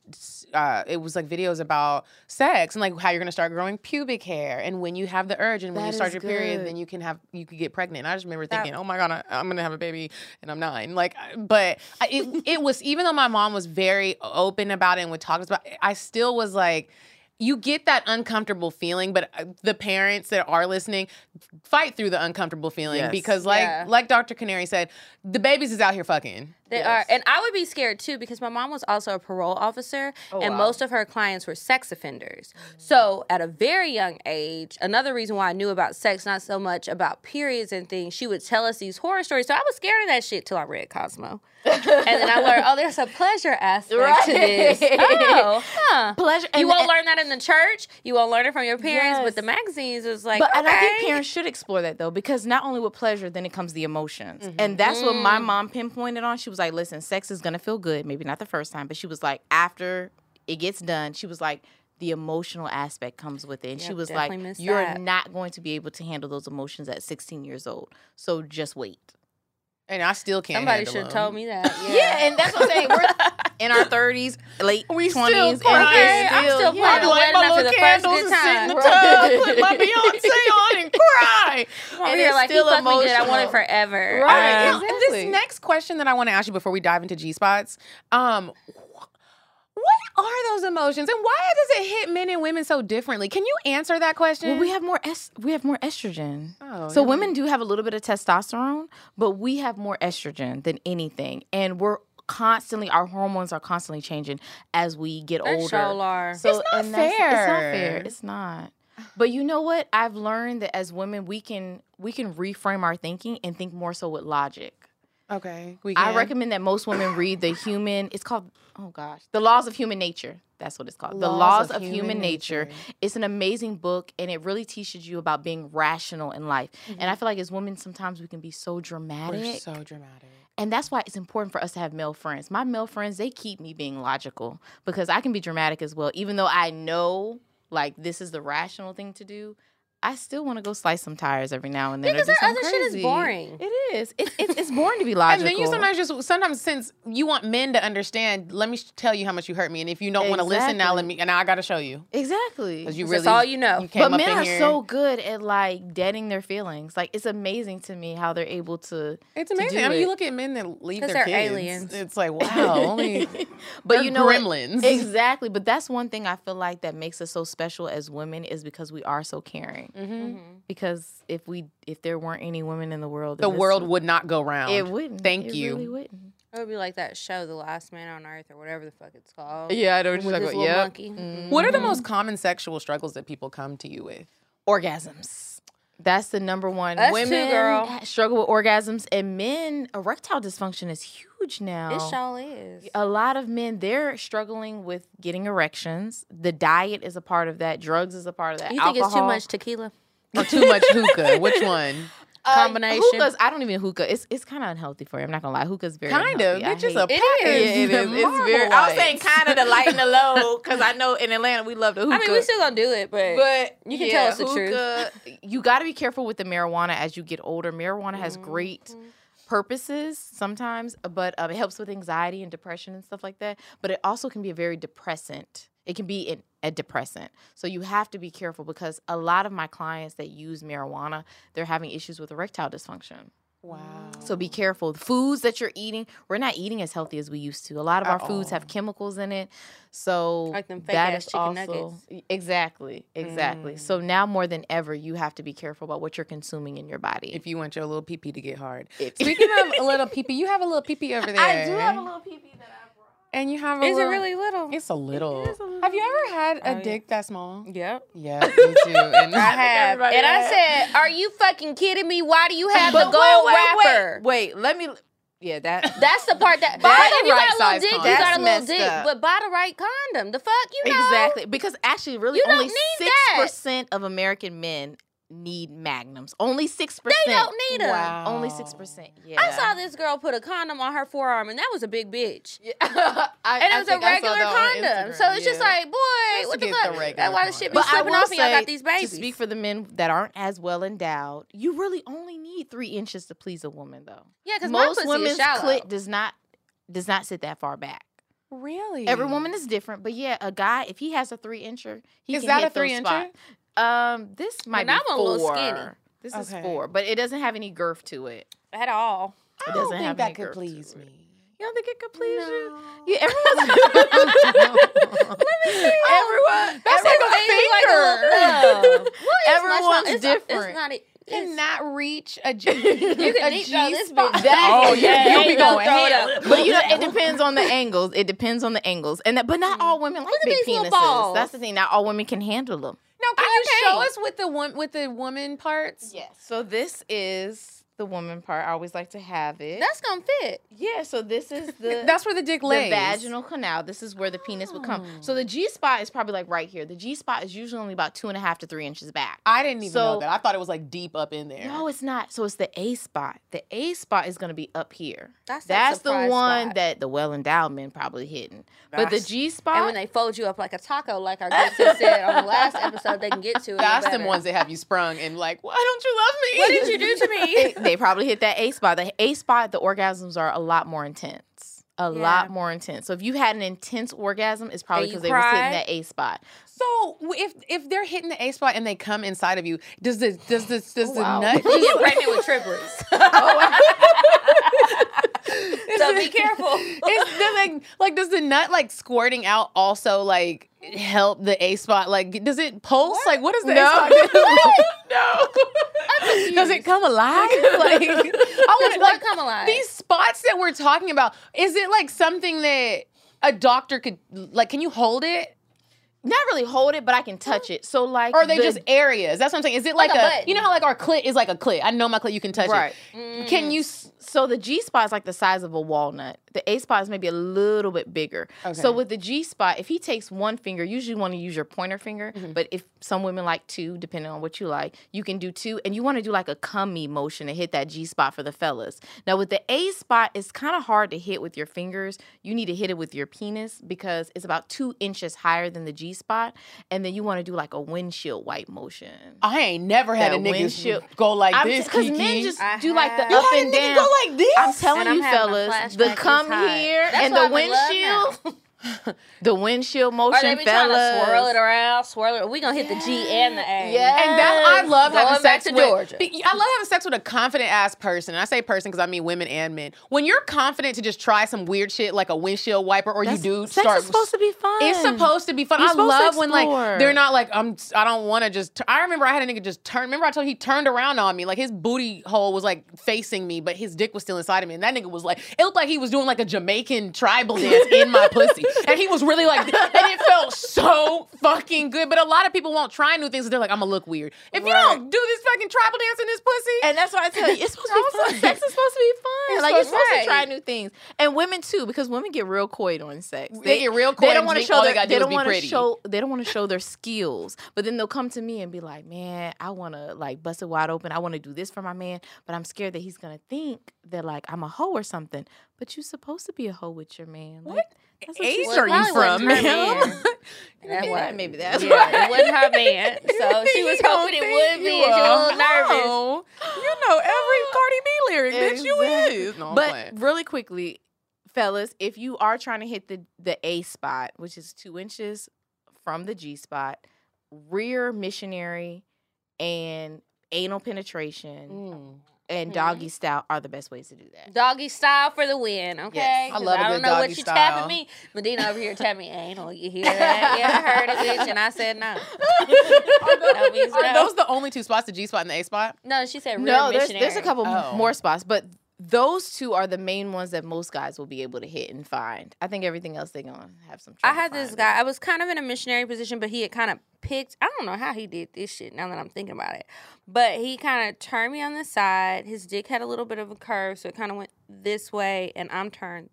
Speaker 1: uh, it was like videos about sex and like how you're gonna start growing pubic hair and when you have the urge and when
Speaker 3: That
Speaker 1: you start
Speaker 3: is
Speaker 1: your period, then you can have, you could get pregnant. And I just remember
Speaker 2: That-
Speaker 1: thinking, oh my God, I, I'm gonna have a baby and I'm nine. Like, but I- it, (laughs) it was, even though my mom was very open about it and would talk about it, I still was like, you get that uncomfortable feeling, but uh, the parents that are listening fight through the uncomfortable feeling
Speaker 3: Yes.
Speaker 1: because, like,
Speaker 2: Yeah.
Speaker 1: like Dr. Canary said, the babies is out here fucking.
Speaker 2: They
Speaker 3: Yes.
Speaker 2: are, and I would be scared too because my mom was also a parole officer,
Speaker 3: Oh,
Speaker 2: and
Speaker 3: wow.
Speaker 2: most of her clients were sex offenders. So, at a very young age, another reason why I knew about sex, not so much about periods and things, she would tell us these horror stories. So I was scared of that shit till I read Cosmo, (laughs) and then I learned, oh, there's a pleasure aspect to this. Oh, huh.
Speaker 3: Pleasure.
Speaker 2: You
Speaker 3: and-
Speaker 2: won't
Speaker 3: and-
Speaker 2: learn that in the church. You won't learn it from your parents.
Speaker 3: Yes.
Speaker 2: But the magazines is like,
Speaker 3: But
Speaker 2: okay.
Speaker 3: and I think parents should explore that though, because not only with pleasure, then it comes the emotions, and that's what my
Speaker 2: Mm.
Speaker 3: mom pinpointed on. She was like, "Listen, sex is gonna feel good, maybe not the first time, but she was like, after it gets done, she was like." The emotional aspect comes with it. And she was like, You're
Speaker 2: that.
Speaker 3: not going to be able to handle those emotions at 16 years old. So just wait.
Speaker 1: And I still can't.
Speaker 2: Somebody
Speaker 1: handle
Speaker 2: should have told me that. (laughs) Yeah.
Speaker 3: Yeah, and that's what I'm saying. We're in our 30s, late
Speaker 1: We
Speaker 3: 20s.
Speaker 1: still
Speaker 3: and
Speaker 1: crying.
Speaker 3: it's
Speaker 2: I'm still
Speaker 3: yeah.
Speaker 2: playing
Speaker 1: light
Speaker 2: Wedding
Speaker 1: my
Speaker 2: after
Speaker 1: little
Speaker 2: the first
Speaker 1: candles
Speaker 2: good
Speaker 1: and sit in the tub, put my Beyonce on and cry. (laughs)
Speaker 2: Over
Speaker 3: And
Speaker 2: here
Speaker 3: it's
Speaker 2: like he
Speaker 3: still
Speaker 2: fucked me good. I want it forever.
Speaker 3: Right,
Speaker 2: Um,
Speaker 1: and
Speaker 3: exactly.
Speaker 1: this next question that I want to ask you before we dive into G spots, um, wh- what are those emotions, and why does it hit men and women so differently? Can you answer that question?
Speaker 3: Well, we have more es- we have more estrogen.
Speaker 1: Oh,
Speaker 3: so
Speaker 1: yeah.
Speaker 3: women do have a little bit of testosterone, but we have more estrogen than anything, and we're constantly our hormones are constantly changing as we get
Speaker 2: They
Speaker 3: older.
Speaker 2: sure are.
Speaker 3: So
Speaker 1: It's not
Speaker 3: that's- It's not
Speaker 1: fair.
Speaker 3: fair. It's not. But you know what? I've learned that as women, we can we can reframe our thinking and think more so with logic.
Speaker 1: Okay. We
Speaker 3: I recommend that most women read the human. It's called oh gosh, the laws of human nature. That's what it's called. the laws of, human, nature. It's an amazing book, and it really teaches you about being rational in life. And I mm-hmm. feel like as women, sometimes we can be so dramatic.
Speaker 1: We're so dramatic.
Speaker 3: And that's why it's important for us to have male friends. My male friends, they keep me being logical because I can be dramatic as well. Even though I know like this is the rational thing to do, I still want to go slice some tires every now and then. or
Speaker 2: Because
Speaker 3: do
Speaker 2: their other
Speaker 3: something
Speaker 2: shit is boring.
Speaker 3: It is. It's, it's, it's boring to be logical. (laughs)
Speaker 1: And then you sometimes just sometimes since you want men to understand, let me tell you how much you hurt me, and if you don't want to listen now, let me and now I got to show you
Speaker 3: exactly.
Speaker 1: because you
Speaker 2: That's
Speaker 1: really
Speaker 2: all you know.
Speaker 1: You
Speaker 3: but men are
Speaker 1: here.
Speaker 3: so good at like deading their feelings. Like it's amazing to me how they're able to.
Speaker 1: It's
Speaker 3: to
Speaker 1: amazing.
Speaker 3: do
Speaker 1: I mean, you look at men that leave their kids.
Speaker 2: aliens.
Speaker 1: It's like (laughs) wow, only (laughs)
Speaker 3: but you know what?
Speaker 1: gremlins.
Speaker 3: exactly. But that's one thing I feel like that makes us so special as women is because we are so caring.
Speaker 1: Mm-hmm.
Speaker 3: Because if we if there weren't any women in the world,
Speaker 1: the world
Speaker 3: would-
Speaker 1: would not go round.
Speaker 3: it wouldn't.
Speaker 1: Thank
Speaker 3: It
Speaker 1: you.
Speaker 3: Really wouldn't.
Speaker 2: It would be like that show, The Last Man on Earth, or whatever the fuck it's called.
Speaker 3: Yeah, I know
Speaker 2: With this little monkey.
Speaker 1: What are the most common sexual struggles that people come to you with?
Speaker 3: Orgasms. That's the number one.
Speaker 2: Us too,
Speaker 3: Women
Speaker 2: girl.
Speaker 3: struggle with orgasms, and men erectile dysfunction is huge now.
Speaker 2: It sure is.
Speaker 3: a lot of men they're struggling with getting erections. The diet is a part of that. Drugs is a part of that.
Speaker 2: You think it's too much tequila?
Speaker 1: Or too much hookah? (laughs) Which one?
Speaker 3: Uh,
Speaker 2: combination?
Speaker 3: Hookahs, I don't even hookah. It's it's kind of unhealthy for you. I'm not gonna lie. Hookah's very
Speaker 1: Kind of.
Speaker 3: unhealthy. I
Speaker 1: It's just
Speaker 3: hate-
Speaker 1: a
Speaker 2: It
Speaker 1: package.
Speaker 2: is.
Speaker 3: Yeah, it is. It's
Speaker 1: Marble
Speaker 3: very. I was saying kind of the light and the low (laughs) because I know in Atlanta we love the hookah.
Speaker 2: I mean, we still gonna do it, but,
Speaker 3: but
Speaker 2: you can
Speaker 3: yeah,
Speaker 2: tell us the truth.
Speaker 3: truth. You got to be careful with the marijuana as you get older. Marijuana has
Speaker 2: Mm-hmm.
Speaker 3: great purposes sometimes, but um, it helps with anxiety and depression and stuff like that. But it also can be a very depressant. It can be an, a depressant. So you have to be careful because a lot of my clients that use marijuana, they're having issues with erectile dysfunction.
Speaker 1: Wow.
Speaker 3: So be careful. The foods that you're eating, we're not eating as healthy as we used to. A lot of our foods have chemicals in it. So
Speaker 2: Like them
Speaker 3: that
Speaker 2: fake-ass
Speaker 3: is
Speaker 2: chicken
Speaker 3: also
Speaker 2: nuggets.
Speaker 3: Exactly, exactly. So mm. now more than ever, you have to be careful about what you're consuming in your body.
Speaker 1: If you want your little pee pee to get hard.
Speaker 3: If-
Speaker 1: Speaking of a little pee pee, you have a little pee pee over there. (laughs)
Speaker 3: I do have a little pee pee that I.
Speaker 1: And you have a
Speaker 2: is it really little?
Speaker 1: It's a little.
Speaker 3: is a little
Speaker 1: Have you ever had a
Speaker 2: Oh, yeah.
Speaker 1: dick that small?
Speaker 2: Yep.
Speaker 1: Yeah, (laughs) me too. And
Speaker 2: I have.
Speaker 3: everybody
Speaker 2: And I said, Are you fucking kidding me? Why do you have
Speaker 3: But
Speaker 2: the gold wrapper?
Speaker 3: Wait, wait, let me. Yeah, that. (laughs)
Speaker 2: That's the part that.
Speaker 1: Buy
Speaker 2: but
Speaker 1: the
Speaker 2: if you
Speaker 1: right
Speaker 2: got a
Speaker 1: size
Speaker 2: little dick, you got a
Speaker 3: That's
Speaker 2: little
Speaker 3: messed
Speaker 2: dick.
Speaker 3: up.
Speaker 2: But buy the right condom. The fuck, you know?
Speaker 3: Exactly, because actually, really,
Speaker 2: You
Speaker 3: only six percent of American men need magnums. Only six percent.
Speaker 2: They don't need them.
Speaker 1: Wow.
Speaker 3: Only six percent. Yeah.
Speaker 2: I saw this girl put a condom on her forearm, and that was a big bitch. (laughs)
Speaker 3: Yeah. I,
Speaker 2: And it was a
Speaker 3: think I saw
Speaker 2: regular condom. So
Speaker 3: Instagram,
Speaker 2: it's just like, boy,
Speaker 1: Just
Speaker 2: what the
Speaker 1: get the
Speaker 2: fuck?
Speaker 1: regular
Speaker 2: That's why this shit be.
Speaker 3: But
Speaker 2: slipping off and y'all got these babies.
Speaker 3: to speak for the men that aren't as well endowed, you really only need three inches to please a woman, though.
Speaker 2: yeah, because
Speaker 3: Most
Speaker 2: pussy
Speaker 3: women's
Speaker 2: is
Speaker 3: clit does not does not sit that far back.
Speaker 1: really,
Speaker 3: Every woman is different, but yeah, a guy if he has a three incher, he
Speaker 1: Is
Speaker 3: can
Speaker 1: that
Speaker 3: hit
Speaker 1: a three
Speaker 3: those
Speaker 1: incher?
Speaker 3: Spots. Um, this might
Speaker 2: now
Speaker 3: be
Speaker 2: I'm a little
Speaker 3: four.
Speaker 2: skinny.
Speaker 3: This is
Speaker 1: Okay.
Speaker 3: four, but it doesn't have any girth to it.
Speaker 2: at all.
Speaker 1: I
Speaker 3: It
Speaker 1: don't
Speaker 3: doesn't
Speaker 1: think
Speaker 3: have
Speaker 1: that
Speaker 3: any
Speaker 1: could
Speaker 3: girth to
Speaker 1: please me.
Speaker 3: You don't think it could please you?
Speaker 1: No.
Speaker 3: Yeah, (laughs) everyone's (laughs) everyone.
Speaker 1: That's like a finger.
Speaker 3: Everyone's
Speaker 2: it's,
Speaker 3: different.
Speaker 2: It's not. It's,
Speaker 1: Cannot reach a G. (laughs)
Speaker 2: you can
Speaker 1: a
Speaker 2: deep throw this
Speaker 1: G-spot.
Speaker 3: That-
Speaker 1: Oh yeah,
Speaker 2: Yeah,
Speaker 1: you'll be
Speaker 2: gonna
Speaker 1: going
Speaker 2: throw it up.
Speaker 3: But you know, it depends on the angles. It depends on the angles, and that, but not all women like
Speaker 2: Look at
Speaker 3: big
Speaker 2: these
Speaker 3: penises.
Speaker 2: balls.
Speaker 3: That's the thing. Not all women can handle them.
Speaker 1: Now, can you
Speaker 2: Okay.
Speaker 1: show us with the one with the woman parts?
Speaker 3: Yes. So this is the woman part. I always like to have it.
Speaker 2: That's gonna fit.
Speaker 3: yeah. So this is (laughs) the
Speaker 1: That's where the dick
Speaker 3: the
Speaker 1: lays.
Speaker 3: vaginal canal. This is where the penis would come. So the G spot is probably like right here. The G spot is usually only about two and a half to three inches back.
Speaker 1: I didn't even know that. I thought it was like deep up in there.
Speaker 3: No, it's not. So it's the A spot. The A spot is gonna be up here.
Speaker 2: That's that
Speaker 3: That's the one
Speaker 2: spot.
Speaker 3: that the well endowed men probably hitting. But the G spot.
Speaker 2: And when they fold you up like a taco, like our sis said on the last episode, they can get to it. (laughs)
Speaker 1: That's the ones that have you sprung and like, why don't you love me?
Speaker 2: What did you do to me? (laughs)
Speaker 3: they, probably hit that A spot. The A spot, the orgasms are a lot more intense. A
Speaker 2: Yeah.
Speaker 3: lot more intense. So if you had an intense orgasm, it's probably because they were hitting that A spot.
Speaker 1: So if if they're hitting the A spot and they come inside of you, does the does the does oh, the
Speaker 3: wow.
Speaker 1: nut? (laughs)
Speaker 2: You get pregnant with (laughs) triplets. (laughs) oh, so be careful.
Speaker 1: Is the, like like does the nut like squirting out also like help the A spot? Like does it pulse? Like what does the
Speaker 3: No.
Speaker 1: A spot do? no. Does it come alive? Like I
Speaker 2: what
Speaker 1: like
Speaker 2: come alive?
Speaker 1: these spots that we're talking about. Is it like something that a doctor could like? Can you hold it?
Speaker 3: Not really hold it, but I can touch it. So like,
Speaker 1: Or are they
Speaker 3: the-
Speaker 1: just areas? That's what I'm saying. Is it like,
Speaker 2: Like a
Speaker 1: a, you know how like our clit is like a clit? I know my clit. You can touch
Speaker 3: right?
Speaker 1: it. Can you?
Speaker 3: So the G spot is like the size of a walnut. The A spot is maybe a little bit bigger.
Speaker 1: Okay.
Speaker 3: So with the G spot, if he takes one finger, usually you want to use your pointer finger.
Speaker 1: Mm-hmm.
Speaker 3: But if some women like two, depending on what you like, you can do two. And you want to do like a cummy motion to hit that G spot for the fellas. Now with the A spot, it's kind of hard to hit with your fingers. You need to hit it with your penis because it's about two inches higher than the G spot. And then you want to do like a windshield wipe motion.
Speaker 1: I ain't never had
Speaker 3: That
Speaker 1: a nigga
Speaker 3: windshield-
Speaker 1: go like
Speaker 3: I'm
Speaker 1: this.
Speaker 3: because
Speaker 1: Kiki.
Speaker 3: men just
Speaker 2: I
Speaker 3: do like the
Speaker 2: have.
Speaker 1: you
Speaker 3: up
Speaker 1: had a
Speaker 3: and
Speaker 1: nigga
Speaker 3: down.
Speaker 1: go like this.
Speaker 3: I'm telling
Speaker 2: And I'm
Speaker 3: you, fellas, the come here
Speaker 2: That's
Speaker 3: and the
Speaker 2: I'm
Speaker 3: windshield, (laughs) the windshield
Speaker 2: Or
Speaker 3: motion,
Speaker 2: they be trying to swirl it around, swirl it. We gonna hit the G and the A.
Speaker 3: Yeah.
Speaker 1: And that I love
Speaker 2: Going
Speaker 1: having
Speaker 2: back
Speaker 1: sex
Speaker 2: to
Speaker 1: with.
Speaker 2: Georgia.
Speaker 1: I love having sex with a confident ass person. And I say person because I mean women and men. When you're confident to just try some weird shit like a windshield wiper, or
Speaker 3: That's-
Speaker 1: you do
Speaker 3: sex
Speaker 1: start.
Speaker 3: is supposed to be fun.
Speaker 1: It's supposed to be fun.
Speaker 3: You're
Speaker 1: I love when like they're not like I'm. I don't want to just. I remember I had a nigga just turn. Remember I told you he turned around on me like his booty hole was like facing me, but his dick was still inside of me, and that nigga was like it looked like he was doing like a Jamaican tribal dance in my pussy, and he was really like, and it felt so fucking good. But a lot of people won't try new things. They're like, I'm gonna look weird if you don't do this fucking tribal dance in this pussy.
Speaker 3: And that's why I tell you, it's supposed to be fun. Sex is supposed to be fun. Like you're
Speaker 1: supposed
Speaker 3: supposed
Speaker 2: to-
Speaker 3: try new things, and women too, because women get real coy on sex.
Speaker 1: They get real coy
Speaker 3: They don't want to show
Speaker 1: they
Speaker 3: their. They
Speaker 1: is
Speaker 3: don't want to show. They don't want to show their skills. But then they'll come to me and be like, "Man, I want to like bust it wide open. I want to do this for my man, but I'm scared that he's gonna think that like I'm a hoe or something. But you're supposed to be a hoe with your man. Like,
Speaker 1: What
Speaker 3: what
Speaker 1: age are you from, ma'am? (laughs)
Speaker 2: That's why.
Speaker 3: maybe that's
Speaker 2: yeah,
Speaker 3: why.
Speaker 2: it wasn't her man. (laughs) So she was hoping it would be, and she was a little nervous. (laughs)
Speaker 1: You know every (gasps) Cardi B lyric, bitch. You
Speaker 3: Exactly.
Speaker 1: is. No,
Speaker 3: but
Speaker 1: playing.
Speaker 3: really quickly, fellas, if you are trying to hit the the A spot, which is two inches from the G spot, rear missionary and anal penetration
Speaker 1: Mm.
Speaker 3: And
Speaker 2: Mhm.
Speaker 3: doggy style are the best ways to do that.
Speaker 2: Doggy style for the win, okay?
Speaker 3: Yes.
Speaker 1: I
Speaker 2: 'Cause
Speaker 1: love a
Speaker 2: I don't
Speaker 1: good
Speaker 2: know what
Speaker 1: doggy
Speaker 2: you
Speaker 1: style.
Speaker 2: tapping me. Medina over here tapping me anal. You hear that? Yeah, I heard it, bitch, and I said no. (laughs) That means
Speaker 1: Are
Speaker 2: no.
Speaker 1: those the only two spots, the G spot and the A spot?
Speaker 2: No, she said rear
Speaker 3: No, there's there's a couple
Speaker 1: Oh.
Speaker 3: more spots, but those two are the main ones that most guys will be able to hit and find. I think everything else they're gonna have some.
Speaker 2: I had this guy. I was kind of in a missionary position, but he had kind of picked. I don't know how he did this shit. Now that I'm thinking about it, but he kind of turned me on the side. His dick had a little bit of a curve, so it kind of went this way, and I'm turned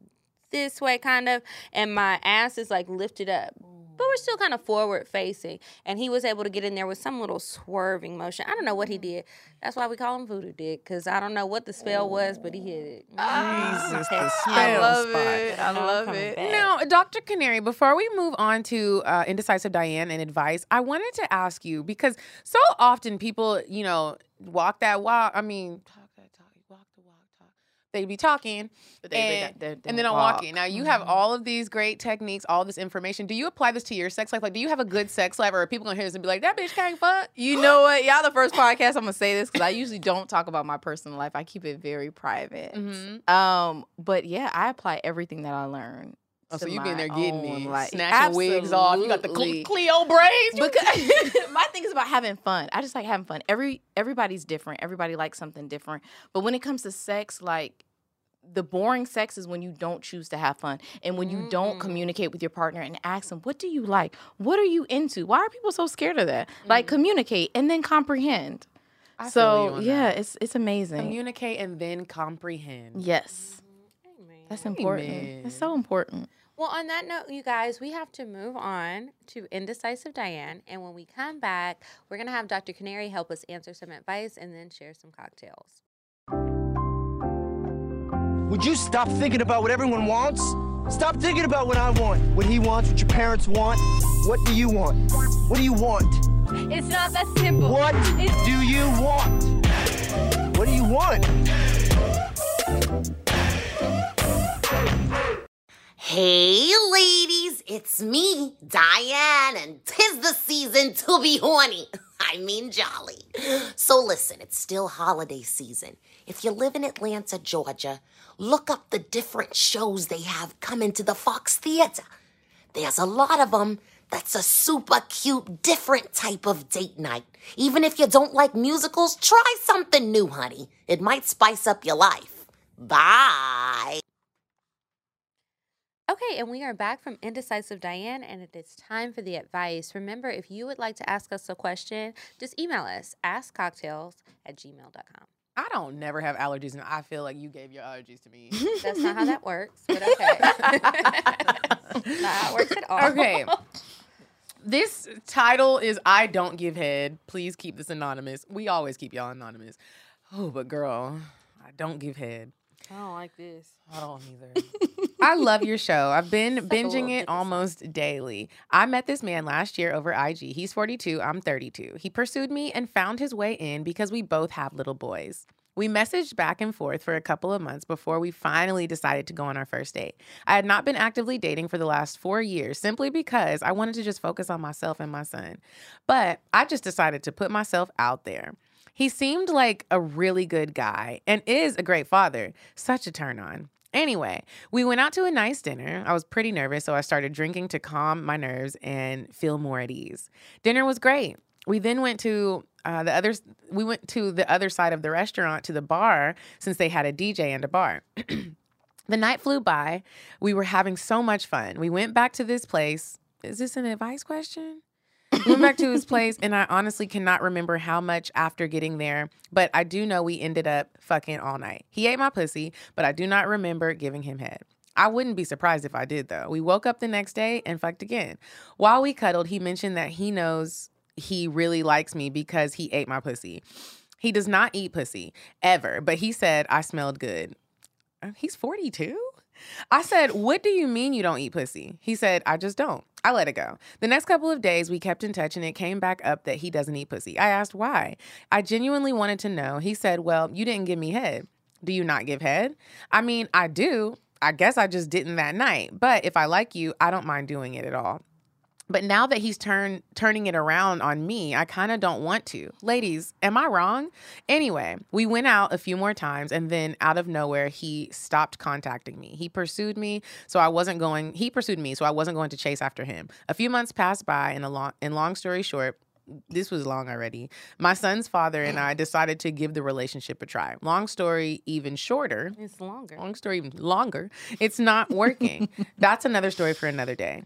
Speaker 2: this way, kind of, and my ass is like lifted up. But we're still kind of forward facing, and he was able to get in there with some little swerving motion. I don't know what he did. That's why we call him Voodoo Dick, because I don't know what the spell was, but he hit it.
Speaker 1: Jesus, the (laughs)
Speaker 3: I love
Speaker 1: spot.
Speaker 3: it. I love it.
Speaker 2: back.
Speaker 1: Now, Dr. Canary, before we move on to uh, Indecisive Diane and advice, I wanted to ask you because so often people, you know, walk that walk. I mean, talk that talk, walk the walk, talk. They be talking
Speaker 3: But they- they
Speaker 1: and,
Speaker 3: don't- they
Speaker 1: and then I'm
Speaker 3: walk.
Speaker 1: walking. Now, you have all of these great techniques, all this information. Do you apply this to your sex life? Like, do you have a good sex life, or are people gonna hear this and be like, "That bitch can't fuck"?
Speaker 3: You know (laughs) what? Y'all the first podcast I'm gonna say this because I usually don't talk about my personal life. I keep it very private.
Speaker 1: Mhm.
Speaker 3: Um, but yeah, I apply everything that I learn.
Speaker 1: Oh, so you be in there getting
Speaker 3: own
Speaker 1: it,
Speaker 3: life.
Speaker 1: snatching wigs off. You got the Cle-
Speaker 3: Absolutely.
Speaker 1: Cleo braids.
Speaker 3: because (laughs) my thing is about having fun. I just like having fun. Every everybody's different. Everybody likes something different. But when it comes to sex, like the boring sex is when you don't choose to have fun and when you don't
Speaker 2: Mm.
Speaker 3: communicate with your partner and ask them, "What do you like? What are you into?" Why are people so scared of that? Like communicate and then comprehend.
Speaker 1: I
Speaker 3: so yeah,
Speaker 1: that.
Speaker 3: it's it's amazing.
Speaker 1: communicate and then comprehend.
Speaker 3: yes. That's important. That's so important.
Speaker 2: Well, on that note, you guys, we have to move on to Indecisive Diane. And when we come back, we're going to have Dr. Canary help us answer some advice and then share some cocktails.
Speaker 4: Would you stop thinking about what everyone wants? Stop thinking about what I want, what he wants, what your parents want. What do you want? What do you want?
Speaker 5: It's not that simple.
Speaker 4: What do you want? What do you want?
Speaker 6: Hey, ladies, it's me, Diane, and tis the season to be horny. (laughs) I mean, jolly. So, listen, it's still holiday season. If you live in Atlanta, Georgia, look up the different shows they have coming to the Fox Theater. There's a lot of them that's a super cute, different type of date night. Even if you don't like musicals, try something new, honey. It might spice up your life. Bye.
Speaker 2: Okay, and we are back from Indecisive Diane, and it is time for the advice. Remember, if you would like to ask us a question, just email us, askcocktales at gmail.com.
Speaker 1: I don't never have allergies, and I feel like you gave your allergies to me.
Speaker 2: That's not how that works, but (laughs) okay. (laughs) not how it works at all.
Speaker 1: Okay. This title is I Don't Give Head. Please keep this anonymous. We always keep y'all anonymous. Oh, but girl, I don't give head.
Speaker 2: I don't like this.
Speaker 1: I don't either. (laughs) I love your show. I've been binging it almost daily. I met this man last year over IG. He's 42, I'm 32. He pursued me and found his way in because we both have little boys. We messaged back and forth for a couple of months before we finally decided to go on our first date. I had not been actively dating for the last four years simply because I wanted to just focus on myself and my son. But I just decided to put myself out there. He seemed like a really good guy and is a great father. Such a turn on. Anyway, we went out to a nice dinner. I was pretty nervous, so I started drinking to calm my nerves and feel more at ease. Dinner was great. We then went to uh, the other. We went to the other side of the restaurant to the bar since they had a DJ and a bar. (clears throat) the night flew by. We were having so much fun. We went back to this place. Is this an advice question? We went back to his place, and I honestly cannot remember how much after getting there, but I do know we ended up fucking all night. He ate my pussy, but I do not remember giving him head. I wouldn't be surprised if I did, though. We woke up the next day and fucked again. While we cuddled, he mentioned that he knows he really likes me because he ate my pussy. He does not eat pussy ever, but he said I smelled good. Uh, He's 42? I said, What do you mean you don't eat pussy? He said, I just don't. I let it go. The next couple of days, we kept in touch and it came back up that he doesn't eat pussy. I asked why. I genuinely wanted to know. He said, Well, you didn't give me head. Do you not give head? I mean, I do. I guess I just didn't that night. But if I like you, I don't mind doing it at all. But now that he's turn turning it around on me, I kind of don't want to. Ladies, am I wrong? Anyway, we went out a few more times and then out of nowhere he stopped contacting me. He pursued me, so I wasn't going he pursued me, so I wasn't going to chase after him. A few months passed by and a long and long story short, this was long already. My son's father and I decided to give the relationship a try. Long story even shorter.
Speaker 2: It's longer.
Speaker 1: Long story even longer. It's not working. (laughs) That's another story for another day.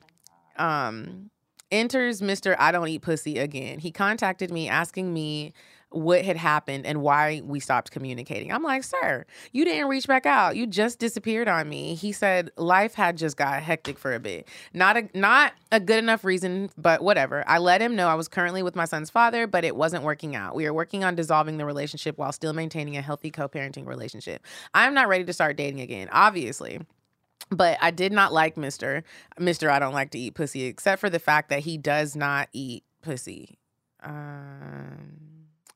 Speaker 1: Um enters Mr. I don't eat pussy again. He contacted me asking me what had happened and why we stopped communicating. I'm like, sir, you didn't reach back out. You just disappeared on me. He said life had just got hectic for a bit. Not a not a good enough reason, but whatever. I let him know I was currently with my son's father, but it wasn't working out. We are working on dissolving the relationship while still maintaining a healthy co-parenting relationship. I'm not ready to start dating again, obviously. But I did not like Mr. Mr. I don't like to eat pussy, except for the fact that he does not eat pussy. Um,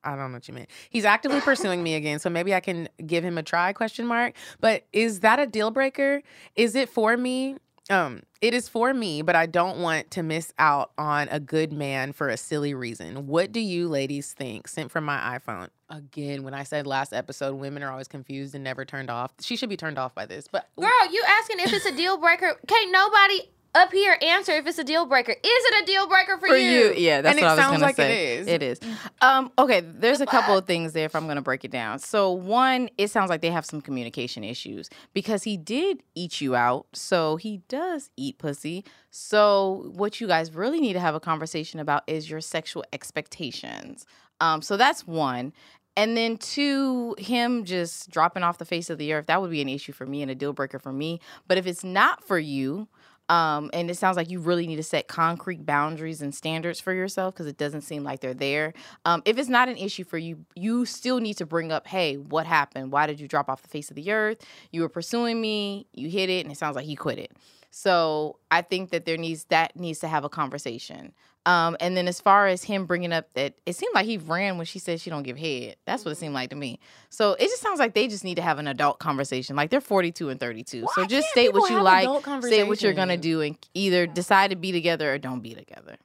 Speaker 1: I don't know what you meant. He's actively pursuing me again, so maybe I can give him a try? Question mark. But is that a deal breaker? Is it for me? Um, it is for me, but I don't want to miss out on a good man for a silly reason. What do you ladies think? Sent from my iPhone. Again, when I said last episode, women are always confused and never turned off. She should be turned off by this. But
Speaker 2: Girl, you asking if it's a deal breaker? Can't nobody up here answer if it's a deal breaker. Is it a deal breaker for,
Speaker 3: For you, yeah, that's
Speaker 1: And
Speaker 3: what
Speaker 1: it
Speaker 3: I was
Speaker 1: sounds
Speaker 3: gonna
Speaker 1: like it
Speaker 3: say.
Speaker 1: is.
Speaker 3: It is. Um, okay, there's a couple of things there if I'm gonna break it down. So one, it sounds like they have some communication issues because he did eat you out, so he does eat pussy. So what you guys really need to have a conversation about is your sexual expectations. Um, so that's one. And then two, him just dropping off the face of the earth, that would be an issue for me and a deal breaker for me. But if it's not for you, um, and it sounds like you really need to set concrete boundaries and standards for yourself because it doesn't seem like they're there. Um, if it's not an issue for you, you still need to bring up, hey, what happened? Why did you drop off the face of the earth? You were pursuing me, you hit it, and it sounds like he quit it. So I think that there needs that needs to have a conversation. Um, and then as far as him bringing up that it seemed like he ran when she said she don't give head. That's what it seemed like to me. So it just sounds like they just need to have an adult conversation. Like they're 42 and 32. so just state what you like, say what you're gonna do, and either decide to be together or don't be together.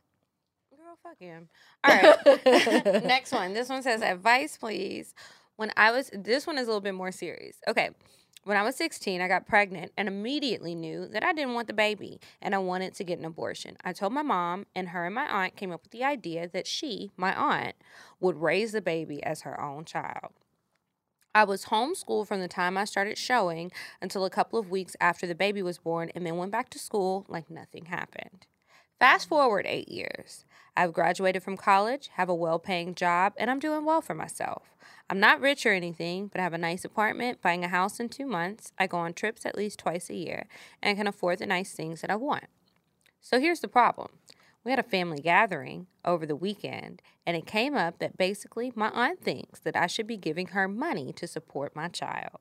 Speaker 2: Girl, fuck him. All right. (laughs) Next one. This one says advice, please. When I was, this one is a little bit more serious. Okay. When I was 16, I got pregnant and immediately knew that I didn't want the baby and I wanted to get an abortion. I told my mom, and her and my aunt came up with the idea that she, my aunt, would raise the baby as her own child. I was homeschooled from the time I started showing until a couple of weeks after the baby was born, and then went back to school like nothing happened. Fast forward eight years. I've graduated from college, have a well paying job, and I'm doing well for myself. I'm not rich or anything, but I have a nice apartment, buying a house in two months. I go on trips at least twice a year, and I can afford the nice things that I want. So here's the problem. We had a family gathering over the weekend, and it came up that basically my aunt thinks that I should be giving her money to support my child.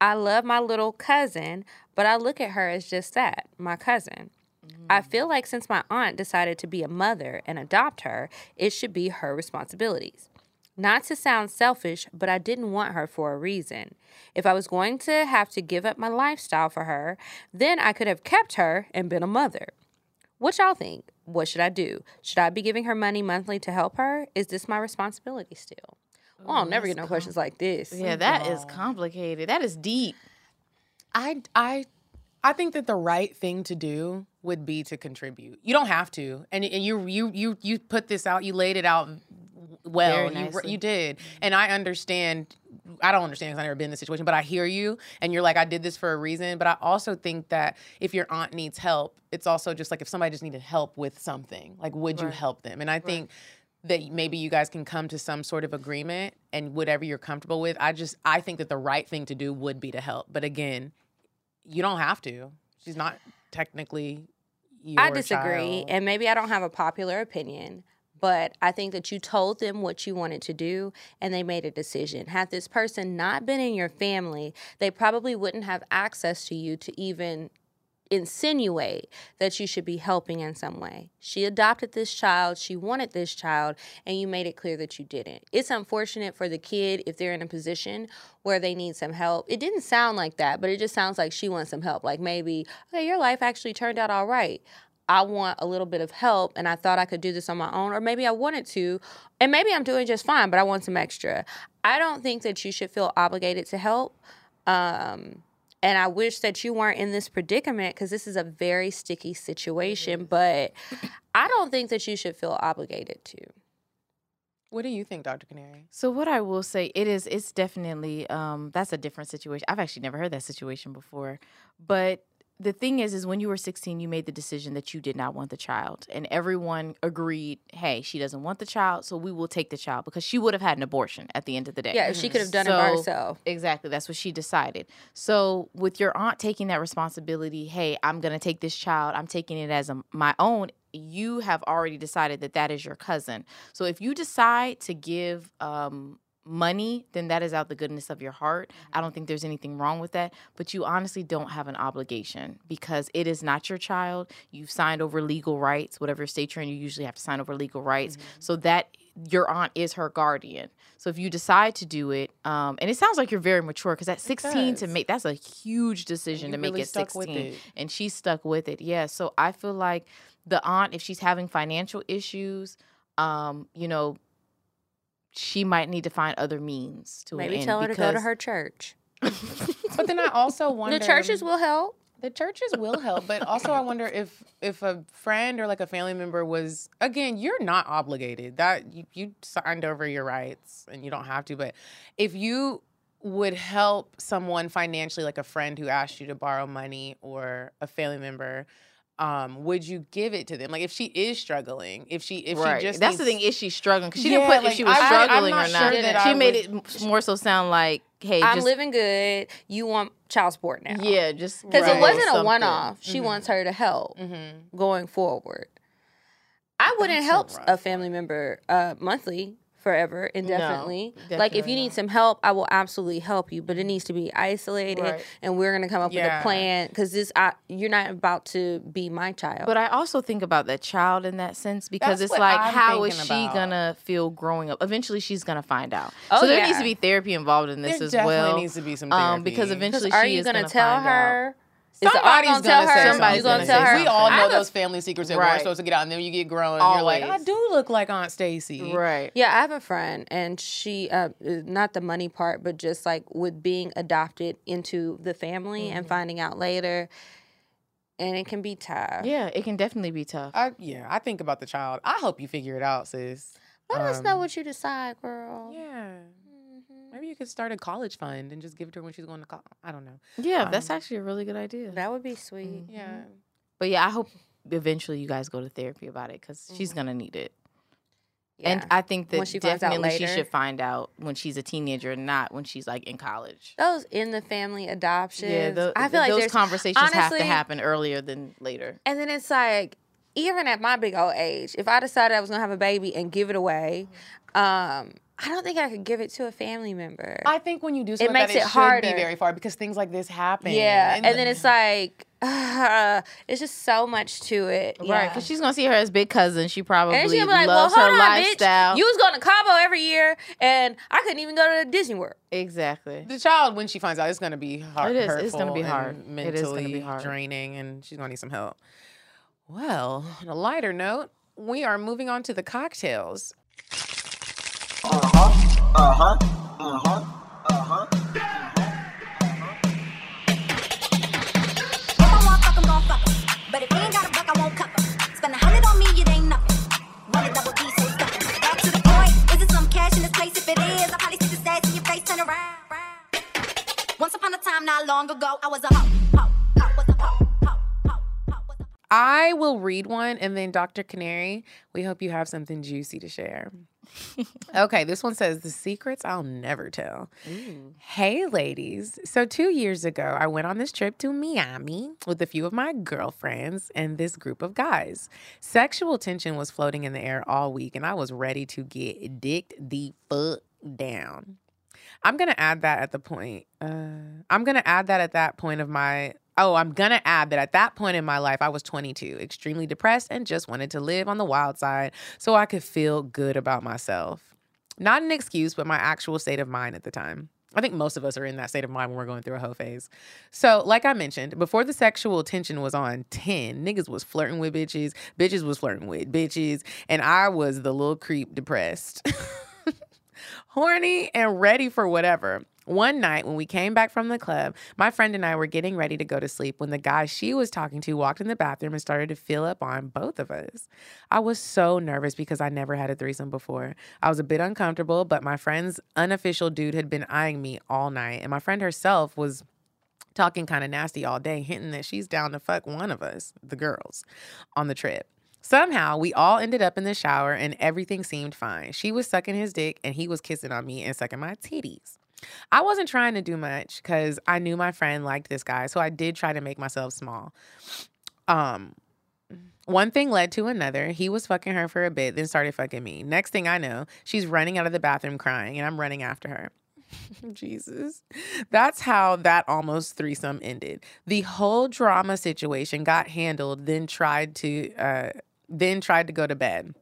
Speaker 2: I love my little cousin, but I look at her as just that my cousin. I feel like since my aunt decided to be a mother and adopt her, it should be her responsibilities. Not to sound selfish, but I didn't want her for a reason. If I was going to have to give up my lifestyle for her, then I could have kept her and been a mother. What y'all think? What should I do? Should I be giving her money monthly to help her? Is this my responsibility still? Well, I'll never get no questions like this.
Speaker 3: Yeah, that is complicated. That is deep.
Speaker 1: I I I think that the right thing to do would be to contribute. You don't have to, and and you you you you put this out. You laid it out well. You you did, and I understand. I don't understand because I've never been in this situation, but I hear you, and you're like, I did this for a reason. But I also think that if your aunt needs help, it's also just like if somebody just needed help with something, like would you help them? And I think that maybe you guys can come to some sort of agreement and whatever you're comfortable with. I just I think that the right thing to do would be to help. But again, you don't have to. She's not technically
Speaker 2: I disagree,
Speaker 1: child.
Speaker 2: and maybe I don't have a popular opinion, but I think that you told them what you wanted to do and they made a decision. Had this person not been in your family, they probably wouldn't have access to you to even insinuate that you should be helping in some way. She adopted this child, she wanted this child, and you made it clear that you didn't. It's unfortunate for the kid if they're in a position where they need some help. It didn't sound like that, but it just sounds like she wants some help. Like maybe, okay, your life actually turned out all right. I want a little bit of help and I thought I could do this on my own, or maybe I wanted to, and maybe I'm doing just fine, but I want some extra. I don't think that you should feel obligated to help. Um, and I wish that you weren't in this predicament because this is a very sticky situation, but (clears throat) I don't think that you should feel obligated to.
Speaker 1: what do you think, Dr. Canary?
Speaker 3: So what I will say, it is it's definitely um that's a different situation. I've actually never heard that situation before. But the thing is is when you were 16 you made the decision that you did not want the child and everyone agreed, hey, she doesn't want the child, so we will take the child because she would have had an abortion at the end of the day.
Speaker 2: Yeah, she could have done it by herself.
Speaker 3: Exactly. That's what she decided. So, with your aunt taking that responsibility, hey, I'm going to take this child, I'm taking it as a, my own, you have already decided that that is your cousin. So, if you decide to give um, money, then that is out the goodness of your heart. I don't think there's anything wrong with that, but you honestly don't have an obligation because it is not your child. You've signed over legal rights, whatever state you're in, you usually have to sign over legal rights. So, that your aunt is her guardian. So if you decide to do it, um, and it sounds like you're very mature because at 16 to make that's a huge decision to make
Speaker 1: really
Speaker 3: at 16,
Speaker 1: it.
Speaker 3: and she's stuck with it. Yeah. So I feel like the aunt, if she's having financial issues, um, you know, she might need to find other means to
Speaker 2: Maybe
Speaker 3: an
Speaker 2: tell her to go to her church. (laughs)
Speaker 1: But then I also wonder
Speaker 2: The churches will help.
Speaker 1: the churches will help, but also I wonder if if a friend or like a family member was again, you're not obligated. That you, you signed over your rights and you don't have to, but if you would help someone financially like a friend who asked you to borrow money or a family member um, would you give it to them? Like if she is struggling, if she if
Speaker 3: right.
Speaker 1: she just
Speaker 3: That's the thing. Is she struggling? Because she
Speaker 1: Yeah,
Speaker 3: didn't put
Speaker 1: like,
Speaker 3: if she was
Speaker 1: I- I- I'm
Speaker 3: struggling
Speaker 1: not
Speaker 3: or not.
Speaker 1: sure that
Speaker 3: she
Speaker 1: I
Speaker 3: made
Speaker 1: would-
Speaker 3: it more so sound like, hey,
Speaker 2: I'm
Speaker 3: just
Speaker 2: living good. You want child support now.
Speaker 3: yeah, just
Speaker 2: Because
Speaker 1: Right.
Speaker 2: it wasn't a one off. She wants her to help
Speaker 1: Mhm.
Speaker 2: going forward. I wouldn't
Speaker 1: That's a
Speaker 2: help a family member uh, monthly, forever, indefinitely. like if
Speaker 3: definitely
Speaker 2: you need
Speaker 3: not.
Speaker 2: some help, I will absolutely help you, but it needs to be isolated,
Speaker 3: Right.
Speaker 2: and we're gonna come up with a plan because this I, you're not about to be my child.
Speaker 3: But I also think about that child in that sense because
Speaker 1: That's
Speaker 3: it's like,
Speaker 1: I'm
Speaker 3: how is she
Speaker 1: about.
Speaker 3: gonna feel growing up? Eventually, she's gonna find out.
Speaker 2: Oh,
Speaker 3: so there
Speaker 2: yeah.
Speaker 3: needs to be therapy involved in this
Speaker 1: There
Speaker 3: as
Speaker 1: definitely
Speaker 3: well.
Speaker 1: needs to be some
Speaker 3: um, because
Speaker 1: therapy. 'Cause
Speaker 3: eventually
Speaker 2: are
Speaker 3: she
Speaker 2: you
Speaker 3: is
Speaker 2: gonna,
Speaker 3: gonna
Speaker 2: tell her?
Speaker 3: Out.
Speaker 2: Is the aunt
Speaker 1: Somebody's
Speaker 2: gonna tell
Speaker 1: gonna
Speaker 2: her?
Speaker 3: Somebody's
Speaker 2: gonna
Speaker 3: gonna
Speaker 2: tell her?
Speaker 1: We all know those family secrets that we're
Speaker 3: Right.
Speaker 1: supposed to get out, and then you get grown, and you're like, I do look like Aunt Stacy.
Speaker 3: Right.
Speaker 2: Yeah, I have a friend, and she, uh, not the money part, but just like with being adopted into the family and finding out later, and it can be tough.
Speaker 3: Yeah, it can definitely be tough.
Speaker 1: I, yeah, I think about the child. I hope you figure it out, sis.
Speaker 2: Let us know
Speaker 1: Um,
Speaker 2: what you decide, girl.
Speaker 1: Yeah. Maybe you could start a college fund and just give it to her when she's going to college. I don't know.
Speaker 3: Yeah, that's
Speaker 1: Um,
Speaker 3: actually a really good idea.
Speaker 2: That would be sweet.
Speaker 1: Yeah.
Speaker 3: But yeah, I hope eventually you guys go to therapy about it because she's gonna need it.
Speaker 2: Yeah.
Speaker 3: And I think that
Speaker 2: she finds
Speaker 3: definitely she should find out when she's a teenager, not when she's like in college.
Speaker 2: those in the family adoptions.
Speaker 3: Yeah, tho-
Speaker 2: I feel like
Speaker 3: those
Speaker 2: there's
Speaker 3: conversations have to happen earlier than later.
Speaker 2: And then it's like, even at my big old age, if I decided I was gonna have a baby and give it away, um, I don't think I could give it to a family member.
Speaker 1: I think when you do something it
Speaker 2: makes
Speaker 1: that, it,
Speaker 2: it
Speaker 1: should
Speaker 2: harder.
Speaker 1: be very far because things like this happen.
Speaker 2: yeah, and, then it's like, (sighs) it's just so much to it.
Speaker 3: Right,
Speaker 2: Yeah.
Speaker 3: because she's gonna see her as big cousin. She probably
Speaker 2: and she's gonna be like, well,
Speaker 3: loves
Speaker 2: hold
Speaker 3: her
Speaker 2: on,
Speaker 3: lifestyle.
Speaker 2: bitch. You was going to Cabo every year, and I couldn't even go to Disney World.
Speaker 3: exactly.
Speaker 1: the child when she finds out it's going to be hard.
Speaker 3: It is. It's gonna be
Speaker 1: and
Speaker 3: hard. It is gonna be hard.
Speaker 1: draining, and she's going to need some help. Well, on a lighter note, we are moving on to the cocktails.
Speaker 5: If I want fuck, I'm gon' fuck 'em. But if he ain't got a buck, I won't cuff 'em. Spend a hundred on me, it ain't nothing. Run double D, so stuck 'em. Back to the point, is it some cash in this place? If it is, I probably see the stats in your face, turn around. Once upon a time, not long ago, I was a hoe, hoe, hoe, was a hoe, hoe, hoe, hoe, was a
Speaker 1: I will read one, and then Dr. Canary, we hope you have something juicy to share. Okay, this one says the secrets I'll never tell. Hey, ladies. So, two years ago, I went on this trip to Miami with a few of my girlfriends and this group of guys. Sexual tension was floating in the air all week, and I was ready to get dicked the fuck down. I'm gonna add that at the point. Uh, I'm gonna add that at that point of my. Oh, I'm gonna add that at that point in my life, I was 22, extremely depressed, and just wanted to live on the wild side so I could feel good about myself. Not an excuse, but my actual state of mind at the time. I think most of us are in that state of mind when we're going through a hoe phase. So, like I mentioned, before the sexual tension was on 10, niggas was flirting with bitches, bitches was flirting with bitches, and I was the little creep depressed. (laughs) horny and ready for whatever. One night when we came back from the club, my friend and I were getting ready to go to sleep when the guy she was talking to walked in the bathroom and started to fill up on both of us. I was so nervous because I never had a threesome before. I was a bit uncomfortable, but my friend's unofficial dude had been eyeing me all night, and my friend herself was talking kind of nasty all day, hinting that she's down to fuck one of us, the girls, on the trip. Somehow, we all ended up in the shower and everything seemed fine. She was sucking his dick and he was kissing on me and sucking my titties. I wasn't trying to do much because I knew my friend liked this guy, so I did try to make myself small. Um, one thing led to another. He was fucking her for a bit, then started fucking me. Next thing I know, she's running out of the bathroom crying, and I'm running after her. (laughs) Jesus. That's how that almost threesome ended. The whole drama situation got handled, then tried to uh then tried to go to bed.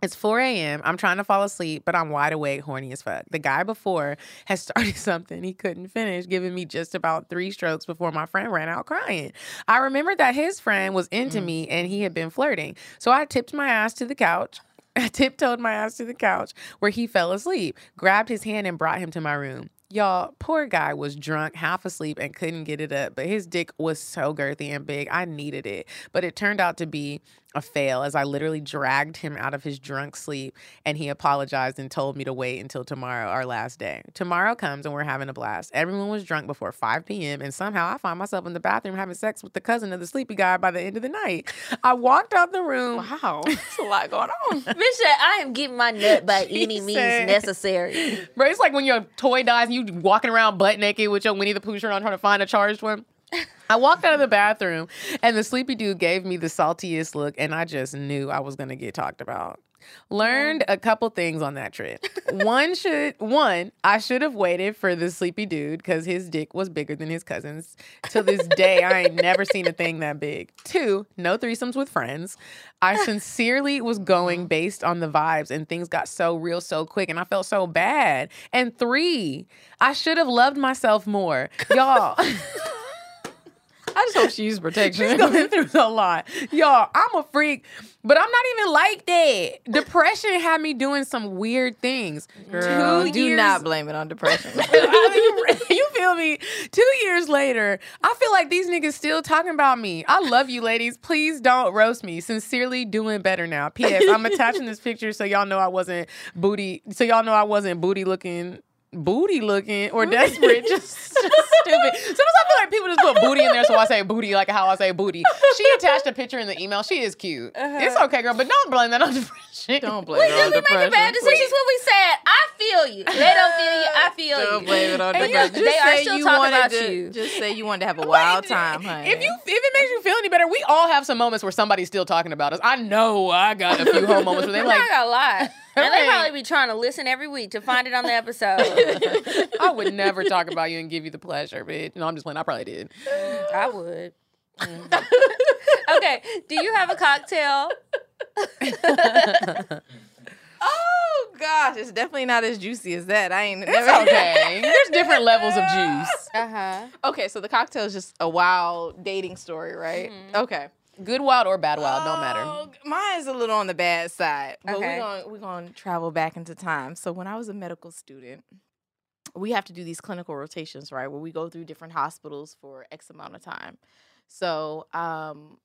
Speaker 1: It's 4 a.m. I'm trying to fall asleep, but I'm wide awake, horny as fuck. The guy before (laughs) has started something he couldn't finish, giving me just about three strokes before my friend ran out crying. I remembered that his friend was into mm. me and he had been flirting. So I tipped my ass to the couch. (laughs) I tiptoed my ass to the couch where he fell asleep, grabbed his hand, and brought him to my room. Y'all, poor guy was drunk, half asleep, and couldn't get it up, but his dick was so girthy and big. I needed it. But it turned out to be a fail as I literally dragged him out of his drunk sleep and he apologized and told me to wait until tomorrow, our last day. Tomorrow comes and we're having a blast. Everyone was drunk before 5 p.m. and somehow I find myself in the bathroom having sex with the cousin of the sleepy guy by the end of the night. I walked out the room.
Speaker 3: Wow, (laughs) there's a lot going on.
Speaker 2: Bitch I am getting my nut by (laughs) any means
Speaker 1: said-
Speaker 2: necessary.
Speaker 1: Bro, it's like when your toy dies and you walking around butt naked with your Winnie the Pooh shirt on trying to find a charged one. I walked out of the bathroom and the sleepy dude gave me the saltiest look and I just knew I was gonna get talked about. Learned a couple things on that trip. one should one, I should have waited for the sleepy dude because his dick was bigger than his cousin's. Till this day, I ain't never seen a thing that big. Two, no threesomes with friends. I (laughs) sincerely was going mm-hmm. based on the vibes and things got so real so quick and I felt so bad. And three, I should have loved myself more. Y'all. (laughs)
Speaker 3: I just hope she used protection.
Speaker 1: She's going (laughs) through a lot. Y'all, I'm a freak, but I'm not even like that. Depression had me doing some weird things.
Speaker 3: Girl,
Speaker 1: Two
Speaker 3: do
Speaker 1: years-
Speaker 3: not blame it on depression. (laughs)
Speaker 1: I mean, (laughs) you feel me? Two years later, I feel like these niggas still talking about me. I love you, ladies. Please don't roast me. Sincerely doing better now. P.S. I'm attaching this picture so y'all know I wasn't booty. So y'all know I wasn't booty looking booty looking or desperate, (laughs) just, just stupid. Sometimes I feel like people just put booty in there, so I say booty like how I say booty. She attached a picture in the email. She is cute. Uh-huh. It's okay, girl, but don't blame that on depression.
Speaker 3: Don't blame
Speaker 2: We
Speaker 3: it on
Speaker 2: do be making bad decisions when we said, I feel you. They don't feel you, I feel you.
Speaker 3: Don't blame it on depression. Just
Speaker 2: they are
Speaker 3: say
Speaker 2: still
Speaker 3: you
Speaker 2: talking
Speaker 3: wanted
Speaker 2: about
Speaker 3: to,
Speaker 2: you.
Speaker 3: Just say you wanted to have a wild time, honey.
Speaker 1: If you if it makes you feel any better, we all have some moments where somebody's still talking about us. I know I got a few (laughs) home moments where they like,
Speaker 2: not gonna lie. And they probably be trying to listen every week to find it on the episode. (laughs)
Speaker 1: I would never talk about you and give you the pleasure, bitch. No, I'm just playing. I probably did.
Speaker 2: I would. okay. Do you have a cocktail? (laughs)
Speaker 3: oh gosh, it's definitely not as juicy as that. I ain't
Speaker 1: It's
Speaker 3: never.
Speaker 1: okay. (laughs) There's different levels of juice.
Speaker 2: Uh huh.
Speaker 3: Okay, so the cocktail is just a wild dating story, right? Okay.
Speaker 1: Good wild or bad wild, don't matter.
Speaker 3: Oh, Mine's a little on the bad side, but
Speaker 2: Okay.
Speaker 3: we're gonna we're going to travel back into time. So when I was a medical student, we have to do these clinical rotations, right? Where we go through different hospitals for X amount of time. So um,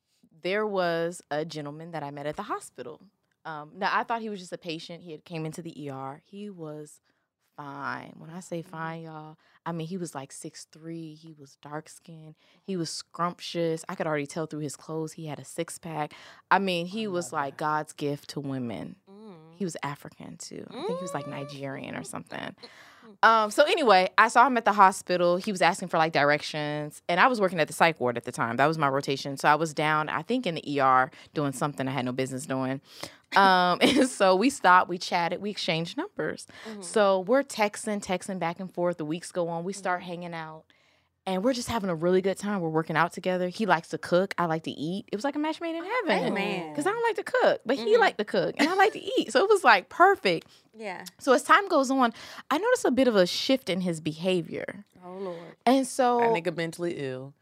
Speaker 3: there was a gentleman that I met at the hospital. Um, now I thought he was just a patient. He had came into the ER. He was fine. When I say fine, y'all, I mean he was like six three. He was dark skinned. He was scrumptious. I could already tell through his clothes. He had a six pack. I mean, he was like God's gift to women. He was African too. I think he was like Nigerian or something. Um, so anyway, I saw him at the hospital. He was asking for like directions, and I was working at the psych ward at the time. That was my rotation. So I was down, I think, in the ER doing something I had no business doing. Um, (laughs) and so we stopped, we chatted, we exchanged numbers. So we're texting, texting back and forth. The weeks go on. We start hanging out. And we're just having a really good time. We're working out together. He likes to cook. I like to eat. It was like a match made in heaven.
Speaker 2: Amen.
Speaker 3: Because I don't like to cook, but he liked to cook and I like to eat. So it was like perfect.
Speaker 2: Yeah.
Speaker 3: So as time goes on, I noticed a bit of a shift in his behavior.
Speaker 2: Oh Lord.
Speaker 3: And so
Speaker 1: That nigga mentally ill.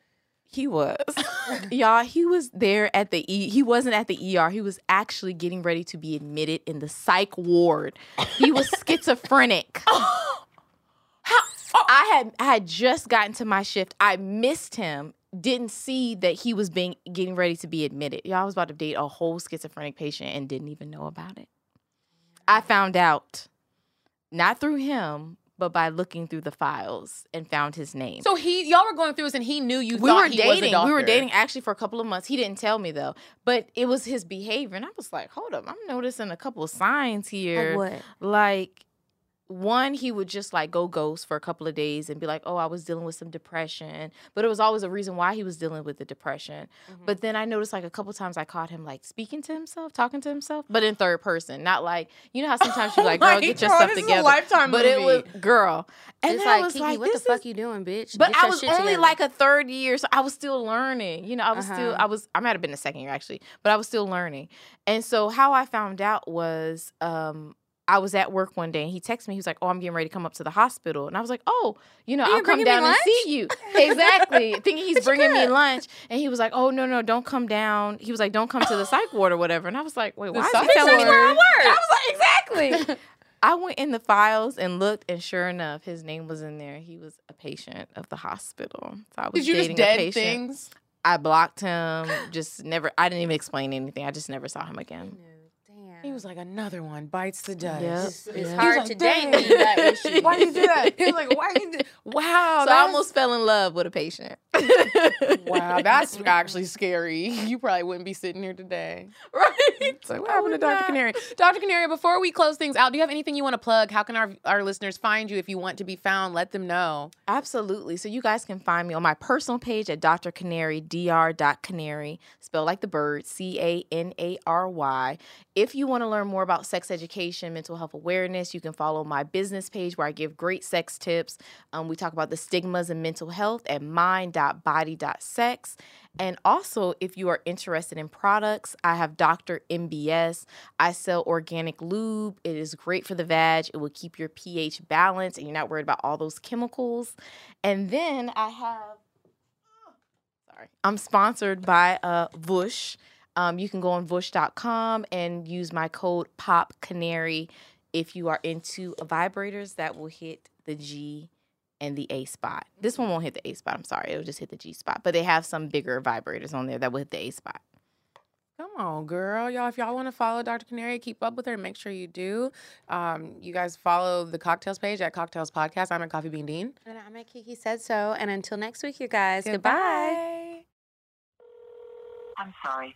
Speaker 3: he was. (laughs) (laughs) Y'all, he was there at the E. He wasn't at the ER. He was actually getting ready to be admitted in the psych ward. He was (laughs) schizophrenic. I had I had just gotten to my shift. I missed him. Didn't see that he was being getting ready to be admitted. Y'all I was about to date a whole schizophrenic patient and didn't even know about it. I found out not through him, but by looking through the files and found his name
Speaker 1: So he, y'all were going through this, and he knew you.
Speaker 3: we
Speaker 1: thought
Speaker 3: were
Speaker 1: he was a
Speaker 3: dating. We were dating actually for a couple of months. He didn't tell me though, but it was his behavior, and I was like, "Hold up, I'm noticing a couple of signs here."
Speaker 2: Like what?
Speaker 3: Like, one, he would just like go ghost for a couple of days and be like, "Oh, I was dealing with some depression," but it was always a reason why he was dealing with the depression.
Speaker 1: Mm-hmm.
Speaker 3: But then I noticed like a couple times I caught him like speaking to himself, talking to himself, but in third person, not like you know how sometimes you're (laughs) like, "Girl, get your stuff together."
Speaker 1: Lifetime
Speaker 3: but it was girl, and
Speaker 2: it's
Speaker 3: then I
Speaker 2: like,
Speaker 3: was
Speaker 2: Kiki,
Speaker 3: like,
Speaker 2: what the
Speaker 3: "This
Speaker 2: fuck
Speaker 3: is
Speaker 2: you doing, bitch?
Speaker 3: but
Speaker 2: Get
Speaker 3: I was only
Speaker 2: together.
Speaker 3: like a third year, so I was still learning. You know, I was still,
Speaker 2: Uh-huh.
Speaker 3: I was, I might have been the second year actually, but I was still learning. And so how I found out was, um, I was at work one day and he texted me. He was like, "Oh, I'm getting ready to come up to the hospital," and I was like, "Oh, you know, I'll come down and see you." (laughs) exactly, thinking he's bringing me lunch, and he was like, "Oh, no, no, don't come down." He was like, "Don't come to the psych ward or whatever," and I was like, "Wait, why is
Speaker 1: psych
Speaker 3: he telling me where I work?" I was like, "Exactly." (laughs) I went in the files and looked, and sure enough, his name was in there. He was a patient of the hospital. So I was
Speaker 1: Did you just
Speaker 3: dating a patient.
Speaker 1: things?
Speaker 3: I blocked him. Just never. I didn't even explain anything. I just never saw him again.
Speaker 2: Damn.
Speaker 1: He was like, another one bites the dust.
Speaker 3: Yep.
Speaker 2: It's, it's
Speaker 3: Yeah.
Speaker 2: hard
Speaker 1: like,
Speaker 2: to date
Speaker 1: "Dang."
Speaker 2: when (laughs) you got issues.
Speaker 1: Why you do that? (laughs) He was like, why you do (laughs) Wow.
Speaker 3: so I almost fell in love with a patient.
Speaker 1: Wow, that's actually scary. You probably wouldn't be sitting here today.
Speaker 3: right.
Speaker 1: So like, what happened to Dr. Canary? Dr. Canary, before we close things out, do you have anything you want to plug? How can our, our listeners find you if you want to be found? Let them know.
Speaker 3: Absolutely. So you guys can find me on my personal page at Dr. Canary, dr.canary, spelled like the bird, C A N A R Y. If you want to learn more about sex education, mental health awareness, you can follow my business page where I give great sex tips. Um, we talk about the stigmas and mental health at mind.body.sex. And also, if you are interested in products, I have Dr. MBS. I sell organic lube. It is great for the vag. It will keep your pH balanced and you're not worried about all those chemicals. And then I have, sorry, I'm sponsored by uh, Vush. Um, you can go on vush.com and use my code POP Canary if you are into vibrators that will hit the G and the A spot. This one won't hit the A spot. I'm sorry. It'll just hit the G spot. But they have some bigger vibrators on there that will hit the A spot.
Speaker 1: Come on, girl. Y'all, if y'all want to follow Dr. Canary, keep up with her. Make sure you do. Um, you guys follow the cocktales page at Cocktales Podcast. I'm at Coffee Bean Dean.
Speaker 2: And I'm at Kiki Said So. And until next week, you guys, goodbye.
Speaker 7: I'm sorry,